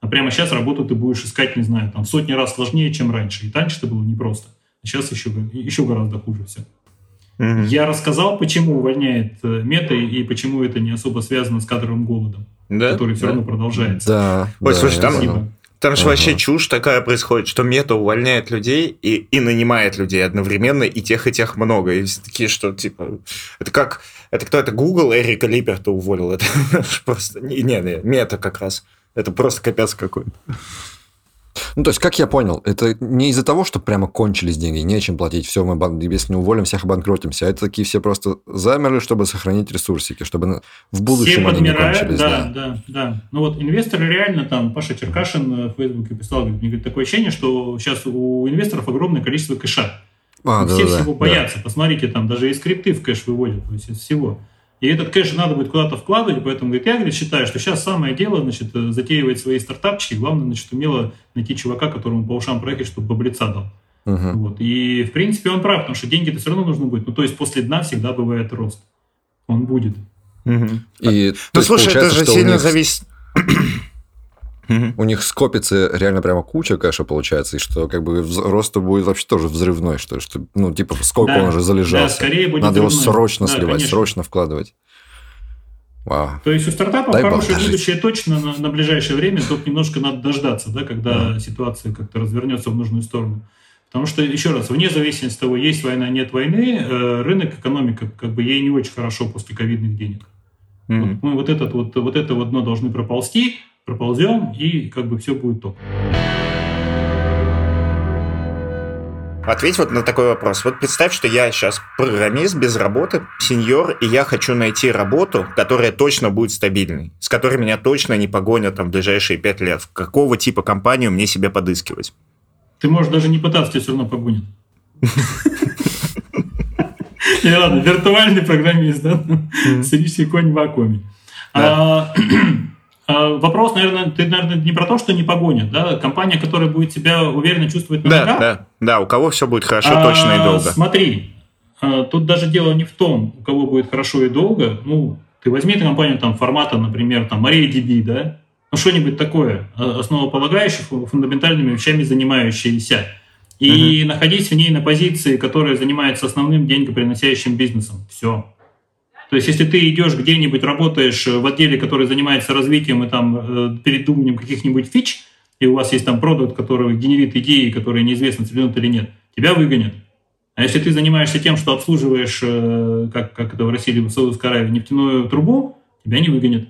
B: А прямо сейчас работу ты будешь искать, не знаю, там сотни раз сложнее, чем раньше. И раньше это было непросто. Сейчас еще, еще гораздо хуже все. Mm-hmm. Я рассказал, почему увольняет э, мета и почему это не особо связано с кадровым голодом, да? который все да? равно продолжается.
A: Да.
C: Ой, да, слушай, там, там же ага. вообще чушь такая происходит, что мета увольняет людей и, и нанимает людей одновременно, и тех, и тех много. И все такие, что типа... Это как... Это кто это? Google Эрика Липерта уволил. Это просто... Не, не, мета как раз. Это просто капец какой-то.
A: Ну, то есть, как я понял, это не из-за того, что прямо кончились деньги, нечем платить, все, мы, если не уволим, всех обанкротимся. Это такие все просто замерли, чтобы сохранить ресурсики, чтобы в будущем
B: все
A: они не кончились.
B: Да, да, да, да. Ну вот инвесторы реально, там, Паша Черкашин в Фейсбуке писал, говорит, мне говорит, такое ощущение, что сейчас у инвесторов огромное количество кэша. А, все да, всего да, боятся. Да. Посмотрите, там даже и скрипты в кэш выводят, то есть из всего. И этот кэш надо будет куда-то вкладывать, поэтому говорит, я говорит, считаю, что сейчас самое дело, значит, затеивать свои стартапчики, главное, значит, умело найти чувака, которому по ушам проехать, чтобы баблица дал. Uh-huh. Вот. И, в принципе, он прав, потому что деньги-то все равно нужно будет. Ну, то есть после дна всегда бывает рост. Он будет.
C: Uh-huh. И, ну, слушай, это же сильно них... зависит...
A: У них скопится реально прямо куча кэша получается, и что как бы рост будет вообще тоже взрывной, что, что ну, типа, сколько да, он уже залежался. Да,
B: скорее будет
A: Надо
B: взрывной.
A: его срочно
B: да,
A: сливать,
B: конечно.
A: срочно вкладывать.
B: Вау. То есть у стартапов Дай хорошее будущее точно на, на ближайшее время, только немножко надо дождаться, да, когда mm. ситуация как-то развернется в нужную сторону. Потому что, еще раз, вне зависимости от того, есть война, нет войны, э, рынок, экономика, как бы ей не очень хорошо после ковидных денег. Mm-hmm. Вот мы вот, этот, вот, вот это вот дно должны проползти, проползем, и как бы все будет топ.
C: Ответь вот на такой вопрос. Вот представь, что я сейчас программист без работы, сеньор, и я хочу найти работу, которая точно будет стабильной, с которой меня точно не погонят там в ближайшие пять лет. Какого типа компанию мне себе подыскивать?
B: Ты можешь даже не пытаться, тебя все равно погонят. Не ладно, виртуальный программист, да? Сирийский конь в вакууме. А, а, вопрос, наверное, ты, наверное, не про то, что не погонят, да? Компания, которая будет себя уверенно чувствовать на
C: да, ногах. Да, да, у кого все будет хорошо, а, точно и долго.
B: Смотри, тут даже дело не в том, у кого будет хорошо и долго. Ну, ты возьми эту компанию там формата, например, там MariaDB, да? Ну, что-нибудь такое, основополагающее, фундаментальными вещами занимающееся и угу. находить в ней на позиции, которая занимается основным деньгоприносящим бизнесом. Все. То есть, если ты идешь где-нибудь, работаешь в отделе, который занимается развитием и там э, передуманием каких-нибудь фич, и у вас есть там продукт, который генерит идеи, которые неизвестно, цепленут или нет, тебя выгонят. А если ты занимаешься тем, что обслуживаешь, э, как, как это в России в Саудовской Аравии, нефтяную трубу, тебя не выгонят.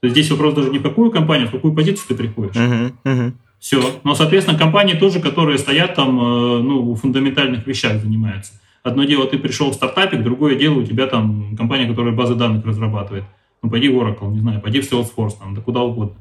B: То есть здесь вопрос даже не в какую компанию, а в какую позицию ты приходишь. Uh-huh, uh-huh. Все. Но, соответственно, компании тоже, которые стоят там, э, ну, в фундаментальных вещах занимаются. Одно дело, ты пришел в стартапик, другое дело, у тебя там компания, которая базы данных разрабатывает. Ну, пойди в Oracle, не знаю, пойди в Salesforce, там, да куда угодно.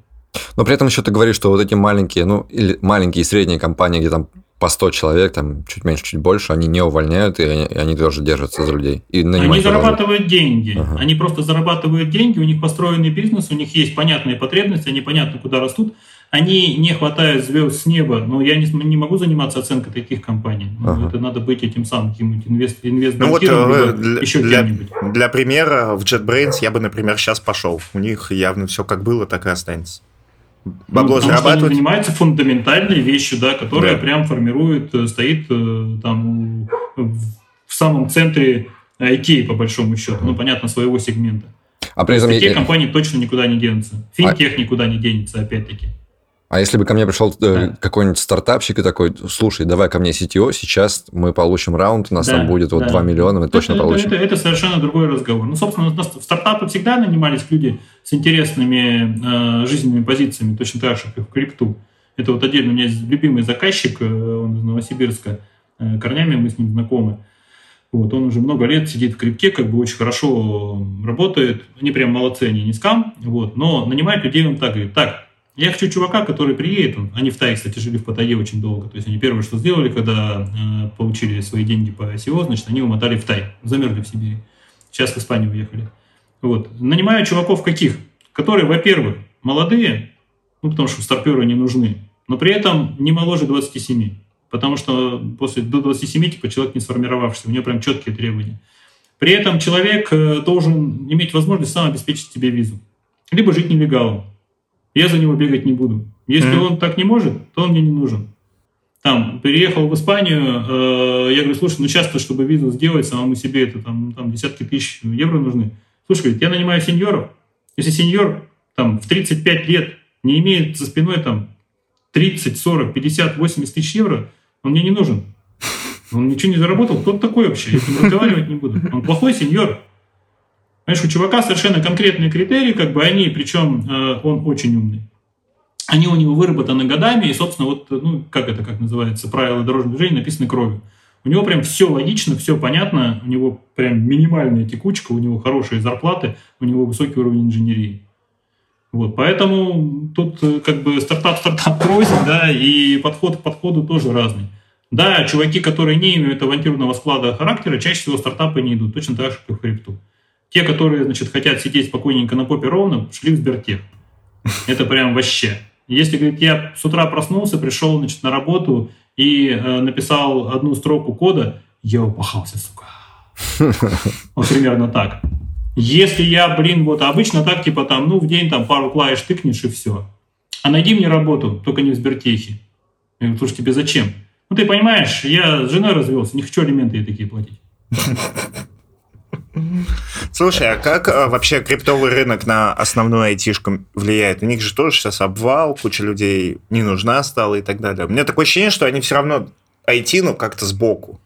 A: Но при этом еще ты говоришь, что вот эти маленькие, ну, или маленькие и средние компании, где там по 100 человек, там чуть меньше, чуть больше, они не увольняют, и они, они тоже держатся за людей. И
B: они зарабатывают деньги. Ага. Они просто зарабатывают деньги, у них построенный бизнес, у них есть понятные потребности, они понятно куда растут. Они не хватают звезд с неба, но я не, не могу заниматься оценкой таких компаний. Ну, ага. Это надо быть этим самым каким-нибудь инвест, инвест ну, вот, э,
C: для, еще для, для примера, в JetBrains я бы, например, сейчас пошел. У них явно все как было, так и останется
B: бабло ну, зарабатывать. Что занимается фундаментальной вещью, да, которая да. прям формирует, э, стоит э, там в самом центре IT, по большому счету, ну, понятно, своего сегмента. А при этом... Такие компании точно никуда не денутся. Финтех а... никуда не денется, опять-таки.
A: А если бы ко мне пришел э, да. какой-нибудь стартапщик и такой, слушай, давай ко мне CTO, сейчас мы получим раунд, у нас да, там будет вот да. 2 миллиона, мы это, точно
B: это,
A: получим.
B: Это, это совершенно другой разговор. Ну, собственно, в стартапы всегда нанимались люди с интересными э, жизненными позициями, точно так же, как в крипту. Это вот отдельно у меня есть любимый заказчик, э, он из Новосибирска, э, корнями мы с ним знакомы. Вот, он уже много лет сидит в крипте, как бы очень хорошо работает. Они прям молодцы, они не скам. Вот, но нанимает людей он так говорит, так, я хочу чувака, который приедет, они в Тае, кстати, жили в Паттайе очень долго, то есть они первое, что сделали, когда э, получили свои деньги по ICO, значит, они умотали в Тай, замерзли в Сибири. Сейчас в Испанию уехали. Вот. Нанимаю чуваков каких? Которые, во-первых, молодые, ну, потому что старперы не нужны, но при этом не моложе 27. Потому что после до 27 типа человек не сформировавшийся, у него прям четкие требования. При этом человек э, должен иметь возможность сам обеспечить себе визу. Либо жить нелегалом я за него бегать не буду. Если mm-hmm. он так не может, то он мне не нужен. Там, переехал в Испанию, э, я говорю, слушай, ну часто, чтобы визу сделать самому себе, это там, там десятки тысяч евро нужны. Слушай, говорит, я нанимаю сеньоров. Если сеньор там в 35 лет не имеет за спиной там 30, 40, 50, 80 тысяч евро, он мне не нужен. Он ничего не заработал. Кто такой вообще? Я с ним разговаривать не буду. Он плохой сеньор. Понимаешь, у чувака совершенно конкретные критерии, как бы они, причем э, он очень умный. Они у него выработаны годами, и, собственно, вот, ну, как это, как называется, правила дорожного движения написаны кровью. У него прям все логично, все понятно, у него прям минимальная текучка, у него хорошие зарплаты, у него высокий уровень инженерии. Вот, поэтому тут э, как бы стартап стартап просит, да, и подход к подходу тоже разный. Да, чуваки, которые не имеют авантюрного склада характера, чаще всего стартапы не идут, точно так же, как и в крипту. Те, которые, значит, хотят сидеть спокойненько на попе ровно, шли в Сбертех. Это прям вообще. Если, говорит, я с утра проснулся, пришел, значит, на работу и э, написал одну строку кода, я упахался, сука. Вот примерно так. Если я, блин, вот обычно так, типа там, ну, в день там пару клавиш тыкнешь и все. А найди мне работу, только не в Сбертехе. Я говорю, слушай, тебе зачем? Ну, ты понимаешь, я с женой развелся, не хочу алименты ей такие платить.
C: Слушай, а как а, вообще криптовый рынок на основную айтишку влияет? У них же тоже сейчас обвал, куча людей не нужна стала и так далее. У меня такое ощущение, что они все равно IT, ну, как-то сбоку.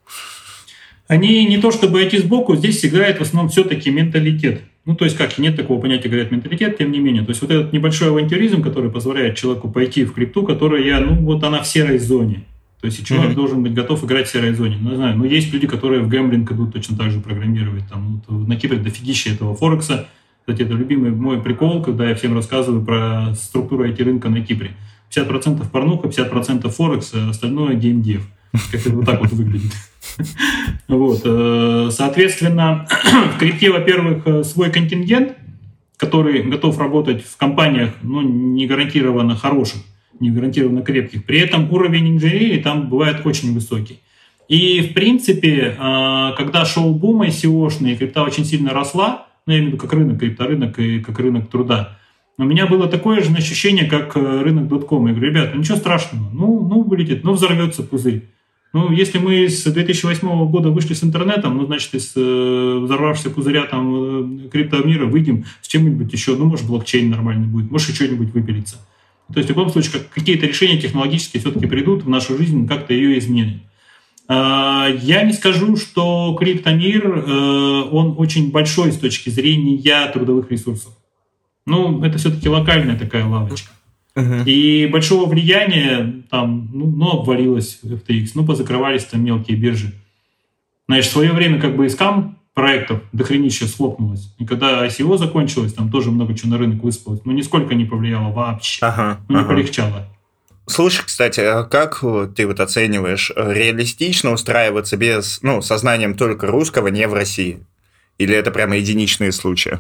B: Они не то чтобы IT сбоку, здесь играет в основном все-таки менталитет. Ну, то есть, как нет такого понятия, говорят, менталитет, тем не менее. То есть, вот этот небольшой авантюризм, который позволяет человеку пойти в крипту, которая, ну, вот она в серой зоне. То есть человек mm-hmm. должен быть готов играть в серой зоне. Ну, не знаю, но есть люди, которые в гэмблинг идут точно так же программировать. Там, вот, на Кипре дофигища этого Форекса. Кстати, это любимый мой прикол, когда я всем рассказываю про структуру IT-рынка на Кипре. 50% порнуха, 50% Форекс, а остальное геймдев. Как это вот так вот выглядит. Вот. Э, соответственно, в крипте, во-первых, э, свой контингент, который готов работать в компаниях, ну, не гарантированно хороших не гарантированно крепких. При этом уровень инженерии там бывает очень высокий. И, в принципе, а, когда шоу бума и SEO-шные, крипта очень сильно росла, ну, я имею в виду как рынок, крипторынок и как рынок труда, у меня было такое же ощущение, как э, рынок дотком. Я говорю, ребята, ну, ничего страшного, ну, ну вылетит, ну взорвется пузырь. Ну, если мы с 2008 года вышли с интернетом, ну, значит, из э, взорвавшегося пузыря там э, криптомира выйдем с чем-нибудь еще, ну, может, блокчейн нормальный будет, может, еще что-нибудь выпилится. То есть в любом случае как, какие-то решения технологические все-таки придут в нашу жизнь, как-то ее изменят. А, я не скажу, что криптомир, э, он очень большой с точки зрения трудовых ресурсов. Ну, это все-таки локальная такая лавочка. Uh-huh. И большого влияния там, ну, ну, обвалилось FTX, ну, позакрывались там мелкие биржи. Знаешь, в свое время как бы искам проектов дохренище схлопнулось. И когда ICO закончилось, там тоже много чего на рынок выспалось. Но нисколько не повлияло вообще. Ага, ну, не ага. полегчало.
C: Слушай, кстати, а как ты вот оцениваешь, реалистично устраиваться без, ну, сознанием только русского не в России? Или это прямо единичные случаи?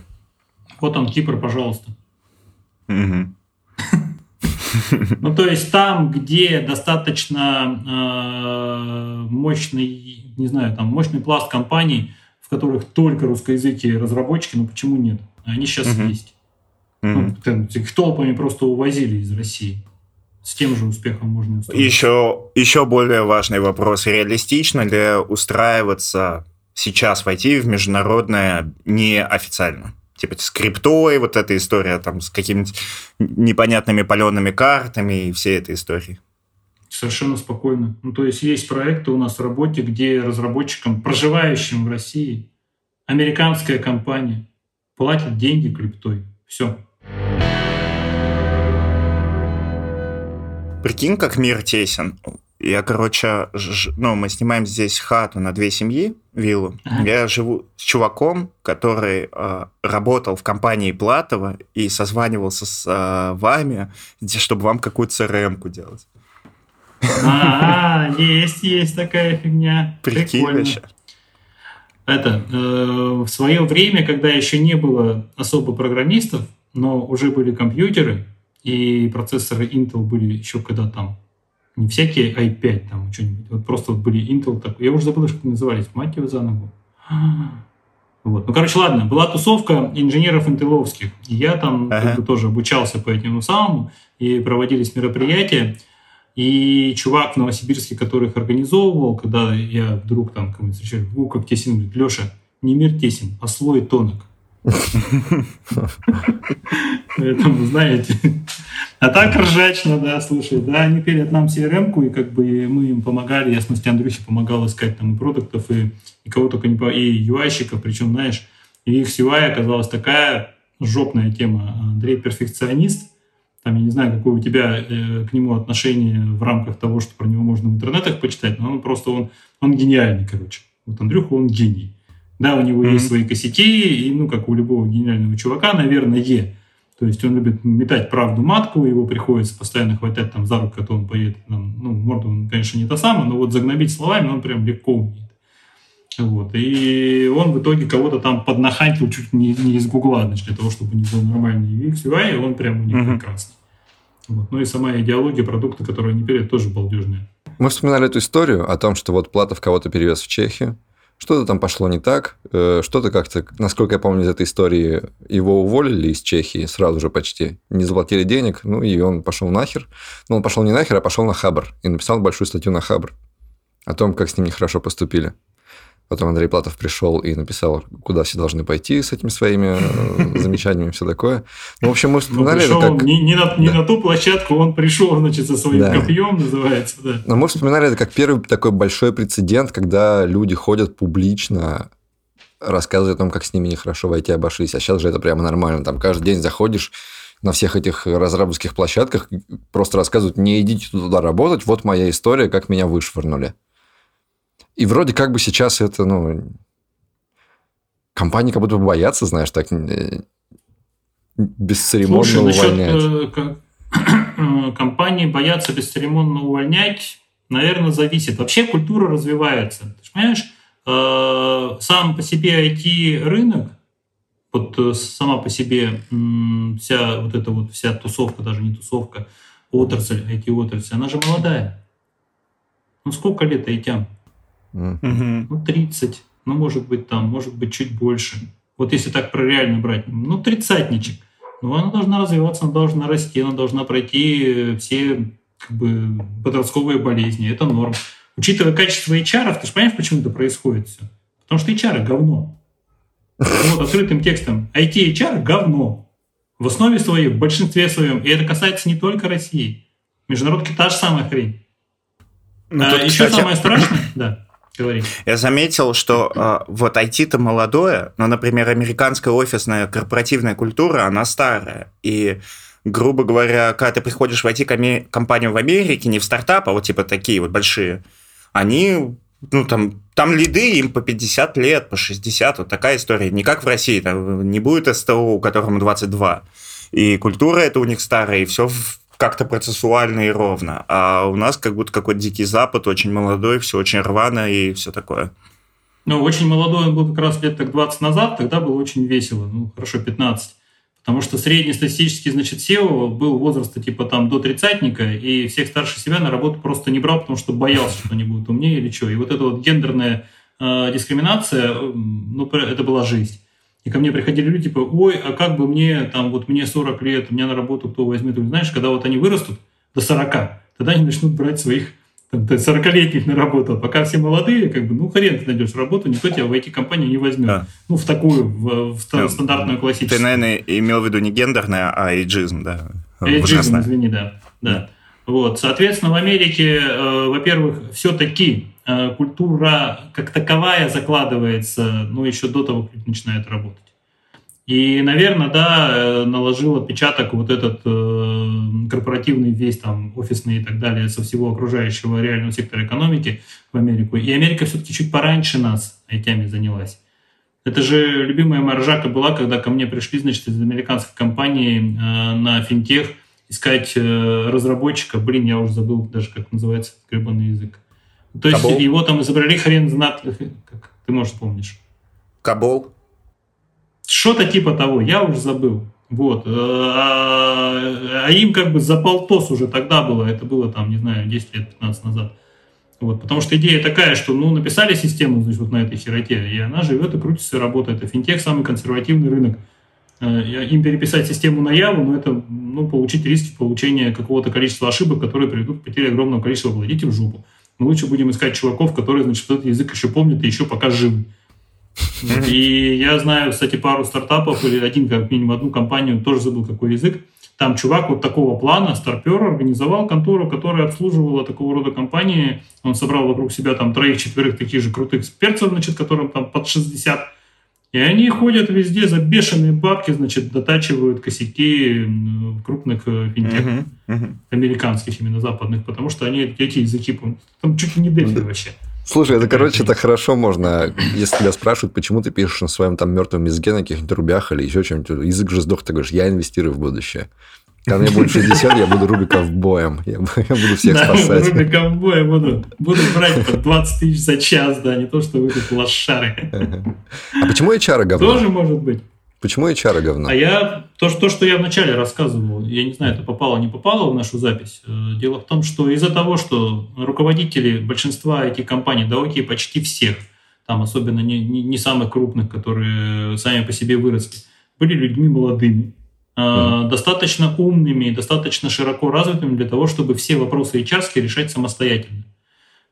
B: Вот он, Кипр, пожалуйста. Ну, то есть там, где достаточно э, мощный, не знаю, там мощный пласт компаний, в которых только русскоязыкие разработчики, но почему нет? Они сейчас uh-huh. есть. Uh-huh. Ну, их толпами просто увозили из России. С тем же успехом можно
C: устроить. Еще, еще более важный вопрос. Реалистично ли устраиваться сейчас войти в международное неофициально? Типа с криптой, вот эта история там с какими-то непонятными палеными картами и все этой истории.
B: Совершенно спокойно. Ну, то есть есть проекты у нас в работе, где разработчикам, проживающим в России, американская компания платит деньги криптой. Все.
C: Прикинь, как мир тесен. Я, короче, ж, ну, мы снимаем здесь хату на две семьи, виллу. Ага. Я живу с чуваком, который э, работал в компании Платова и созванивался с э, вами, чтобы вам какую-то CRM-ку делать.
B: А, есть, есть такая фигня. Прикольно. Это, э, в свое время, когда еще не было особо программистов, но уже были компьютеры, и процессоры Intel были еще когда там, не всякие i5 там что-нибудь, вот просто вот были Intel, так, я уже забыл, что назывались, мать его за ногу. Вот. Ну, короче, ладно, была тусовка инженеров интеловских, и я там ага. тоже обучался по этому самому, и проводились мероприятия, и чувак в Новосибирске, который их организовывал, когда я вдруг там кому-то встречаю, о, как тесен, говорит, Леша, не мир тесен, а слой тонок. Поэтому, знаете, а так ржачно, да, слушай, да, они пилят нам CRM-ку, и как бы мы им помогали, я, в смысле, Андрюхе помогал искать там и продуктов, и, и кого только не по... и UI-щиков, причем, знаешь, их UI оказалась такая жопная тема. Андрей перфекционист, там, я не знаю, какое у тебя э, к нему отношение в рамках того, что про него можно в интернетах почитать, но он просто, он, он гениальный, короче. Вот Андрюха, он гений. Да, у него mm-hmm. есть свои косяки, и, ну, как у любого гениального чувака, наверное, е. То есть он любит метать правду матку, его приходится постоянно хватать там за руку, когда он поедет. Там, ну, морду он, конечно, не та самая, но вот загнобить словами он прям легко умеет. Вот. И он в итоге кого-то там поднахантил чуть не, не из Гугла, значит, для того, чтобы у них был нормальный UX, UI, и он прям у них прекрасный. Вот. Ну и сама идеология продукта, которую они перед, тоже балдежная.
A: Мы вспоминали эту историю о том, что вот Платов кого-то перевез в Чехию, что-то там пошло не так, э, что-то как-то, насколько я помню из этой истории, его уволили из Чехии сразу же почти, не заплатили денег, ну и он пошел нахер. Но он пошел не нахер, а пошел на Хабр и написал большую статью на Хабр о том, как с ним нехорошо поступили. Потом Андрей Платов пришел и написал, куда все должны пойти с этими своими э, замечаниями все такое. Ну, в общем, мы вспоминали
B: пришел,
A: это как...
B: Не, не, на, не да. на ту площадку, он пришел, значит, со своим да. копьем, называется. Да.
A: Но мы вспоминали это как первый такой большой прецедент, когда люди ходят публично, рассказывают о том, как с ними нехорошо войти обошлись. А сейчас же это прямо нормально. Там каждый день заходишь на всех этих разработских площадках, просто рассказывают, не идите туда работать, вот моя история, как меня вышвырнули. И вроде как бы сейчас это, ну, компании как будто бы боятся, знаешь, так э, бесцеремонно Слушай, увольнять. Насчет,
B: э, компании боятся бесцеремонно увольнять, наверное, зависит. Вообще культура развивается. Ты понимаешь, э, сам по себе IT-рынок, вот сама по себе вся вот эта вот вся тусовка, даже не тусовка, отрасль, IT-отрасль, она же молодая. Ну сколько лет айтям? Ну, 30, ну, может быть, там, может быть, чуть больше. Вот если так про реально брать, ну, тридцатничек. Ну, она должна развиваться, она должна расти, она должна пройти все как бы, подростковые болезни. Это норм. Учитывая качество HR, ты же понимаешь, почему это происходит все? Потому что HR – говно. Вот открытым текстом. IT-HR – говно. В основе своей, в большинстве своем. И это касается не только России. Международки та же самая хрень. Ну, а, еще кстати... самое страшное, да.
C: Я заметил, что э, вот IT-то молодое, но, например, американская офисная корпоративная культура, она старая. И, грубо говоря, когда ты приходишь в IT-компанию в Америке, не в стартап, а вот типа такие вот большие, они, ну, там, там лиды им по 50 лет, по 60, вот такая история. Не как в России, там не будет СТО, которому 22. И культура это у них старая, и все как-то процессуально и ровно. А у нас как будто какой-то дикий запад, очень молодой, все очень рвано и все такое.
B: Ну, очень молодой он был как раз лет так 20 назад, тогда было очень весело, ну, хорошо, 15. Потому что среднестатистический, значит, SEO был возраста типа там до тридцатника, и всех старше себя на работу просто не брал, потому что боялся, что они будут умнее или что. И вот эта вот гендерная э, дискриминация, ну, это была жизнь. И ко мне приходили люди, типа, ой, а как бы мне, там, вот мне 40 лет, меня на работу кто возьмет? Знаешь, когда вот они вырастут до 40, тогда они начнут брать своих там, 40-летних на работу. А пока все молодые, как бы, ну, хрен ты найдешь работу, никто тебя в IT-компанию не возьмет. Да. Ну, в такую, в, в да. стандартную классическую.
C: Ты, наверное, имел в виду не гендерное, а эйджизм, да?
B: Эйджизм, извини, да. да. да. Вот, соответственно, в Америке, э, во-первых, все-таки Э, культура как таковая закладывается, ну, еще до того, как начинает работать. И, наверное, да, э, наложил отпечаток вот этот э, корпоративный весь там офисный и так далее со всего окружающего реального сектора экономики в Америку. И Америка все-таки чуть пораньше нас этими занялась. Это же любимая моя ржака была, когда ко мне пришли, значит, из американской компании э, на финтех искать э, разработчика. Блин, я уже забыл даже, как называется гребаный язык. То есть Кабол? его там изобрели хрен знат, как ты, может, помнишь.
C: Кабол?
B: Что-то типа того, я уже забыл. Вот. Э, а, а им как бы за полтос уже тогда было, это было там, не знаю, 10 лет, 15 назад. Вот, потому что идея такая, что ну, написали систему значит, вот на этой сироте, и она живет и крутится и работает. А финтех самый консервативный рынок. Э, им переписать систему на Яву, но это ну, получить риски получения какого-то количества ошибок, которые приведут к потере огромного количества владельцев в жопу мы лучше будем искать чуваков, которые, значит, этот язык еще помнят и еще пока живы. И я знаю, кстати, пару стартапов или один, как минимум одну компанию, тоже забыл, какой язык. Там чувак вот такого плана, старпер, организовал контору, которая обслуживала такого рода компании. Он собрал вокруг себя там троих-четверых таких же крутых экспертов, значит, которым там под 60 и они ходят везде за бешеные бабки, значит, дотачивают косяки крупных э, финтех, uh-huh, uh-huh. американских именно западных, потому что они эти языки, там чуть ли не дельфи вообще.
A: Слушай, это, короче, так хорошо можно, если тебя спрашивают, почему ты пишешь на своем там мертвом языке, на каких-нибудь рубях или еще чем-нибудь, язык же сдох, ты говоришь, я инвестирую в будущее. Когда мне будет 60, я буду Руби ковбоем. Я, я буду всех да, спасать.
B: Руби ковбоем буду. Буду брать по 20 тысяч за час, да, не то, что вы тут лошары.
A: А почему HR говно?
B: Тоже может быть.
A: Почему HR говно?
B: А я, то, то, что я вначале рассказывал, я не знаю, это попало, не попало в нашу запись. Э, дело в том, что из-за того, что руководители большинства этих компаний, да окей, почти всех, там особенно не, не, не самых крупных, которые сами по себе выросли, были людьми молодыми mm достаточно умными и достаточно широко развитыми для того, чтобы все вопросы HR решать самостоятельно.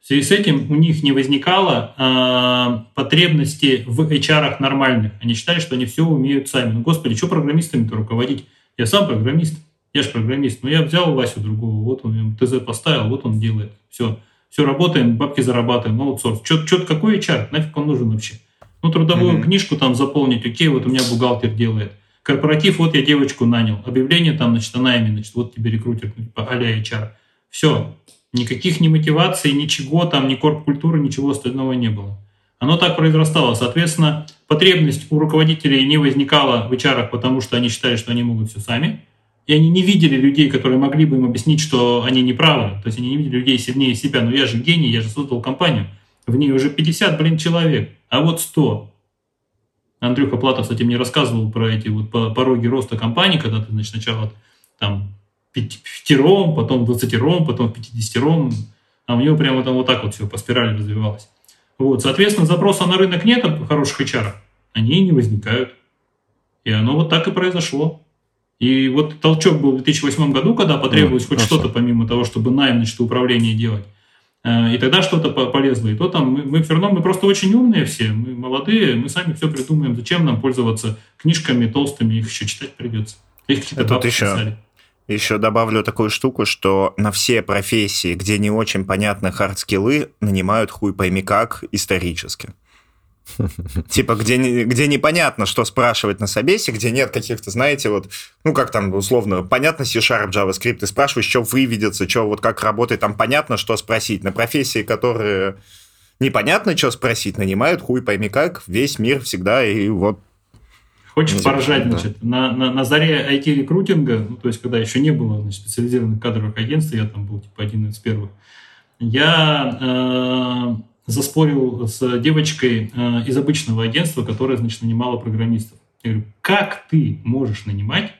B: В связи с этим у них не возникало э, потребности в HR нормальных. Они считали, что они все умеют сами. Ну, господи, что программистами-то руководить? Я сам программист, я же программист. Но ну, я взял Васю другого, вот он ТЗ поставил, вот он делает. Все, все работаем, бабки зарабатываем, аутсорс. Что, какой HR? Нафиг он нужен вообще? Ну, трудовую mm-hmm. книжку там заполнить, окей, вот у меня бухгалтер делает. Корпоратив, вот я девочку нанял. Объявление там, значит, она именно, значит, вот тебе рекрутер, типа а-ля HR. Все, Никаких ни мотиваций, ничего там, ни корп-культуры, ничего остального не было. Оно так произрастало. Соответственно, потребность у руководителей не возникала в HR, потому что они считали, что они могут все сами. И они не видели людей, которые могли бы им объяснить, что они не правы. То есть они не видели людей сильнее себя. Но я же гений, я же создал компанию. В ней уже 50, блин, человек. А вот 100. Андрюха Платов, кстати, мне рассказывал про эти вот пороги роста компании, когда ты, значит, сначала там пятером, потом двадцатером, потом пятидесятером, а у него прямо там вот так вот все по спирали развивалось. Вот, соответственно, запроса на рынок нет хороших HR, они не возникают. И оно вот так и произошло. И вот толчок был в 2008 году, когда потребовалось ну, хоть что-то, помимо того, чтобы найм, значит, управление делать. Э, и тогда что-то полезло. И то там мы, мы все равно, мы просто очень умные все, мы молодые, мы сами все придумаем, зачем нам пользоваться книжками толстыми, их еще читать придется. Их
C: какие-то еще, писали. Еще добавлю такую штуку, что на все профессии, где не очень понятны hard skill ы, нанимают хуй пойми как исторически. Типа, где, где непонятно, что спрашивать на собесе, где нет каких-то, знаете, вот, ну, как там, условно, понятно C-Sharp, JavaScript, ты спрашиваешь, что выведется, что вот как работает, там понятно, что спросить. На профессии, которые непонятно, что спросить, нанимают хуй пойми как, весь мир всегда, и вот
B: Хочешь поржать, да. значит, на, на, на заре IT-рекрутинга, ну, то есть, когда еще не было значит, специализированных кадровых агентств, я там был типа один из первых, я э, заспорил с девочкой э, из обычного агентства, которая, значит, нанимала программистов. Я говорю, как ты можешь нанимать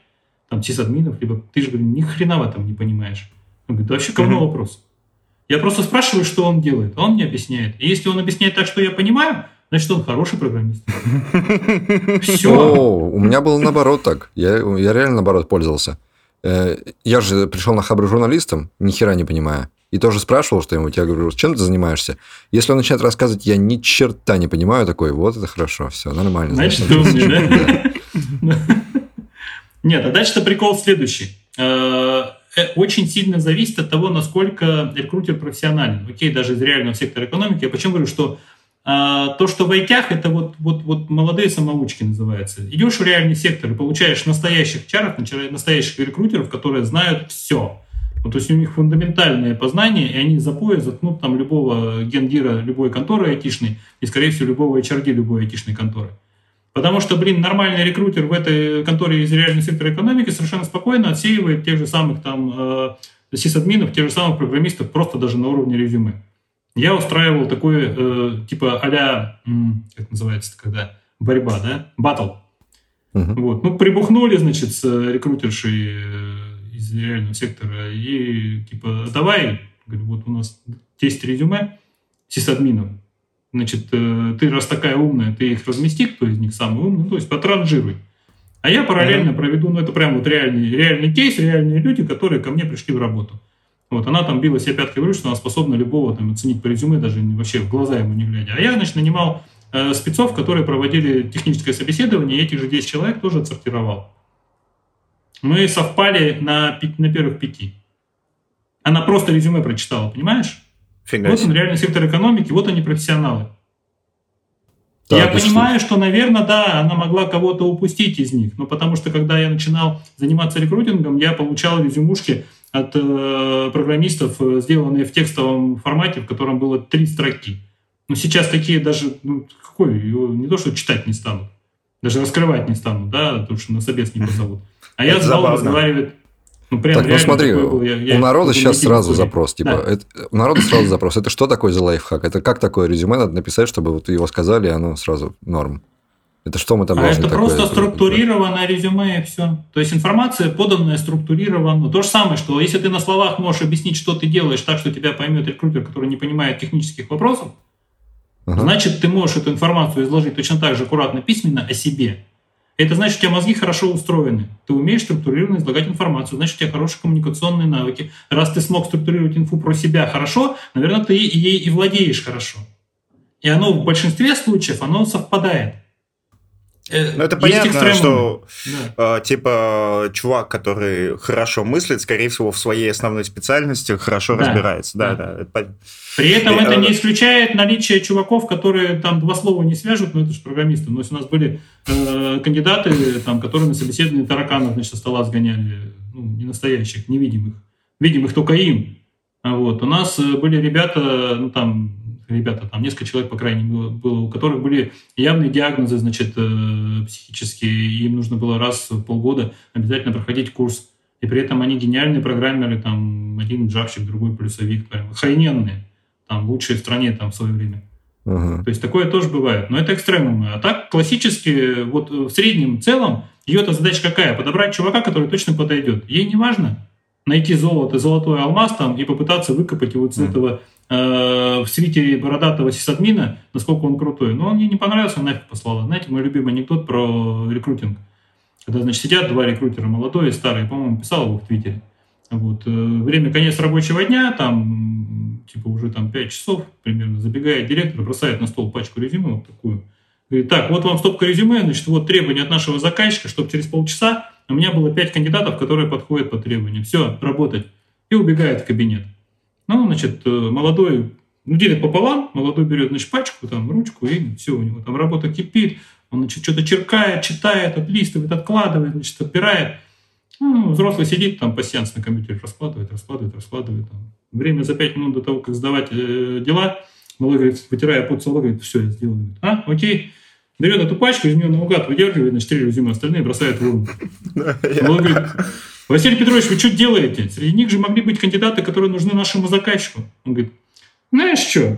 B: там сисадминов, либо ты же, говорю, ни хрена в этом не понимаешь. Он говорит, да вообще говно mm-hmm. вопрос. Я просто спрашиваю, что он делает, а он мне объясняет. И если он объясняет так, что я понимаю, значит, он хороший программист.
A: Все. У меня было наоборот так. Я, я реально наоборот пользовался. Э, я же пришел на хабр журналистом, ни хера не понимая. И тоже спрашивал что-нибудь. Я говорю, чем ты занимаешься? Если он начинает рассказывать, я ни черта не понимаю, такой, вот это хорошо, все, нормально.
B: Значит, ты умный, да? Нет, а дальше-то прикол следующий. Э, э, очень сильно зависит от того, насколько рекрутер профессионален. Окей, даже из реального сектора экономики. Я почему говорю, что а, то, что в айтях, это вот, вот, вот молодые самоучки называется. Идешь в реальный сектор и получаешь настоящих чаров, настоящих рекрутеров, которые знают все. Вот, то есть у них фундаментальное познание, и они за пояс заткнут там любого гендира любой конторы айтишной и, скорее всего, любого HRD любой айтишной конторы. Потому что, блин, нормальный рекрутер в этой конторе из реального сектора экономики совершенно спокойно отсеивает тех же самых там э, сисадминов, тех же самых программистов просто даже на уровне резюме. Я устраивал такой, э, типа, а как называется когда, борьба, да, батл. Uh-huh. Вот. Ну, прибухнули, значит, с рекрутершей э, из реального сектора, и, типа, давай, говорю, вот у нас 10 резюме сисадминов, значит, э, ты раз такая умная, ты их размести, кто из них самый умный, ну, то есть потранжируй. А я параллельно uh-huh. проведу, ну, это прям вот реальный, реальный кейс, реальные люди, которые ко мне пришли в работу. Вот, она там била себя пяткой в грудь, что она способна любого там, оценить по резюме, даже вообще в глаза ему не глядя. А я, значит, нанимал э, спецов, которые проводили техническое собеседование, и этих же 10 человек тоже отсортировал. Мы совпали на, на первых пяти. Она просто резюме прочитала, понимаешь? Фига вот он реальный сектор экономики, вот они профессионалы. Да, я понимаю, что, наверное, да, она могла кого-то упустить из них, но потому что, когда я начинал заниматься рекрутингом, я получал резюмушки от э, программистов, э, сделанные в текстовом формате, в котором было три строки. Но сейчас такие даже, ну, какой, не то, что читать не станут, даже раскрывать не станут, да, потому что на собес не позовут. А я знал разговаривать
A: ну, прям так, ну смотри, был, я, я у народа сейчас сразу такой. запрос, типа, да. это, у народа сразу запрос, это что такое за лайфхак? Это как такое резюме надо написать, чтобы вот его сказали, и оно сразу норм? Это что мы там
B: а это просто структурированное резюме и все. То есть информация поданная структурирована. То же самое, что если ты на словах можешь объяснить, что ты делаешь так, что тебя поймет рекрутер, который не понимает технических вопросов, ага. значит, ты можешь эту информацию изложить точно так же аккуратно письменно о себе. Это значит, у тебя мозги хорошо устроены. Ты умеешь структурированно излагать информацию, значит, у тебя хорошие коммуникационные навыки. Раз ты смог структурировать инфу про себя хорошо, наверное, ты ей и владеешь хорошо. И оно в большинстве случаев, оно совпадает.
C: Э, ну, это понятно, что да. э, типа чувак, который хорошо мыслит, скорее всего, в своей основной специальности хорошо да. разбирается. Да, да. да.
B: При этом и, это э, не исключает наличие чуваков, которые там два слова не свяжут, но это же программисты. Но если у нас были э, кандидаты, там, которые на собеседовании тараканов значит, со стола сгоняли, ну, не настоящих, невидимых, видимых только им. Вот. У нас э, были ребята, ну там ребята, там несколько человек, по крайней мере, было, у которых были явные диагнозы, значит, э, психические, и им нужно было раз в полгода обязательно проходить курс. И при этом они гениальные программеры, там, один джавщик, другой плюсовик, прям, охрененные, там, лучшие в стране там в свое время. Uh-huh. То есть такое тоже бывает. Но это экстремумы. А так, классически, вот в среднем, в целом, ее-то задача какая? Подобрать чувака, который точно подойдет. Ей не важно найти золото, золотой алмаз там и попытаться выкопать его с uh-huh. этого в свитере бородатого сисадмина, насколько он крутой. Но он мне не понравился, он нафиг послал. Знаете, мой любимый анекдот про рекрутинг. Когда, значит, сидят два рекрутера, молодой и старый, по-моему, писал его в Твиттере. Вот. Э, время конец рабочего дня, там, типа, уже там 5 часов примерно, забегает директор, бросает на стол пачку резюме вот такую. Говорит, так, вот вам стопка резюме, значит, вот требования от нашего заказчика, чтобы через полчаса у меня было 5 кандидатов, которые подходят по требованиям. Все, работать. И убегает в кабинет. Ну, значит, э, молодой, ну, делит пополам, молодой берет, значит, пачку, там, ручку, и все, у него там работа кипит, он, значит, что-то черкает, читает, отлистывает, откладывает, значит, отбирает. Ну, взрослый сидит там пассианс на компьютере, раскладывает, раскладывает, раскладывает. Там. Время за пять минут до того, как сдавать э, дела, молодой говорит, вытирая под соло, говорит, все, я. Говорит, а, окей. Берет эту пачку, из нее наугад выдергивает, значит, три резюме, остальные бросает в урну. Молодой говорит, Василий Петрович, вы что делаете? Среди них же могли быть кандидаты, которые нужны нашему заказчику. Он говорит, знаешь что?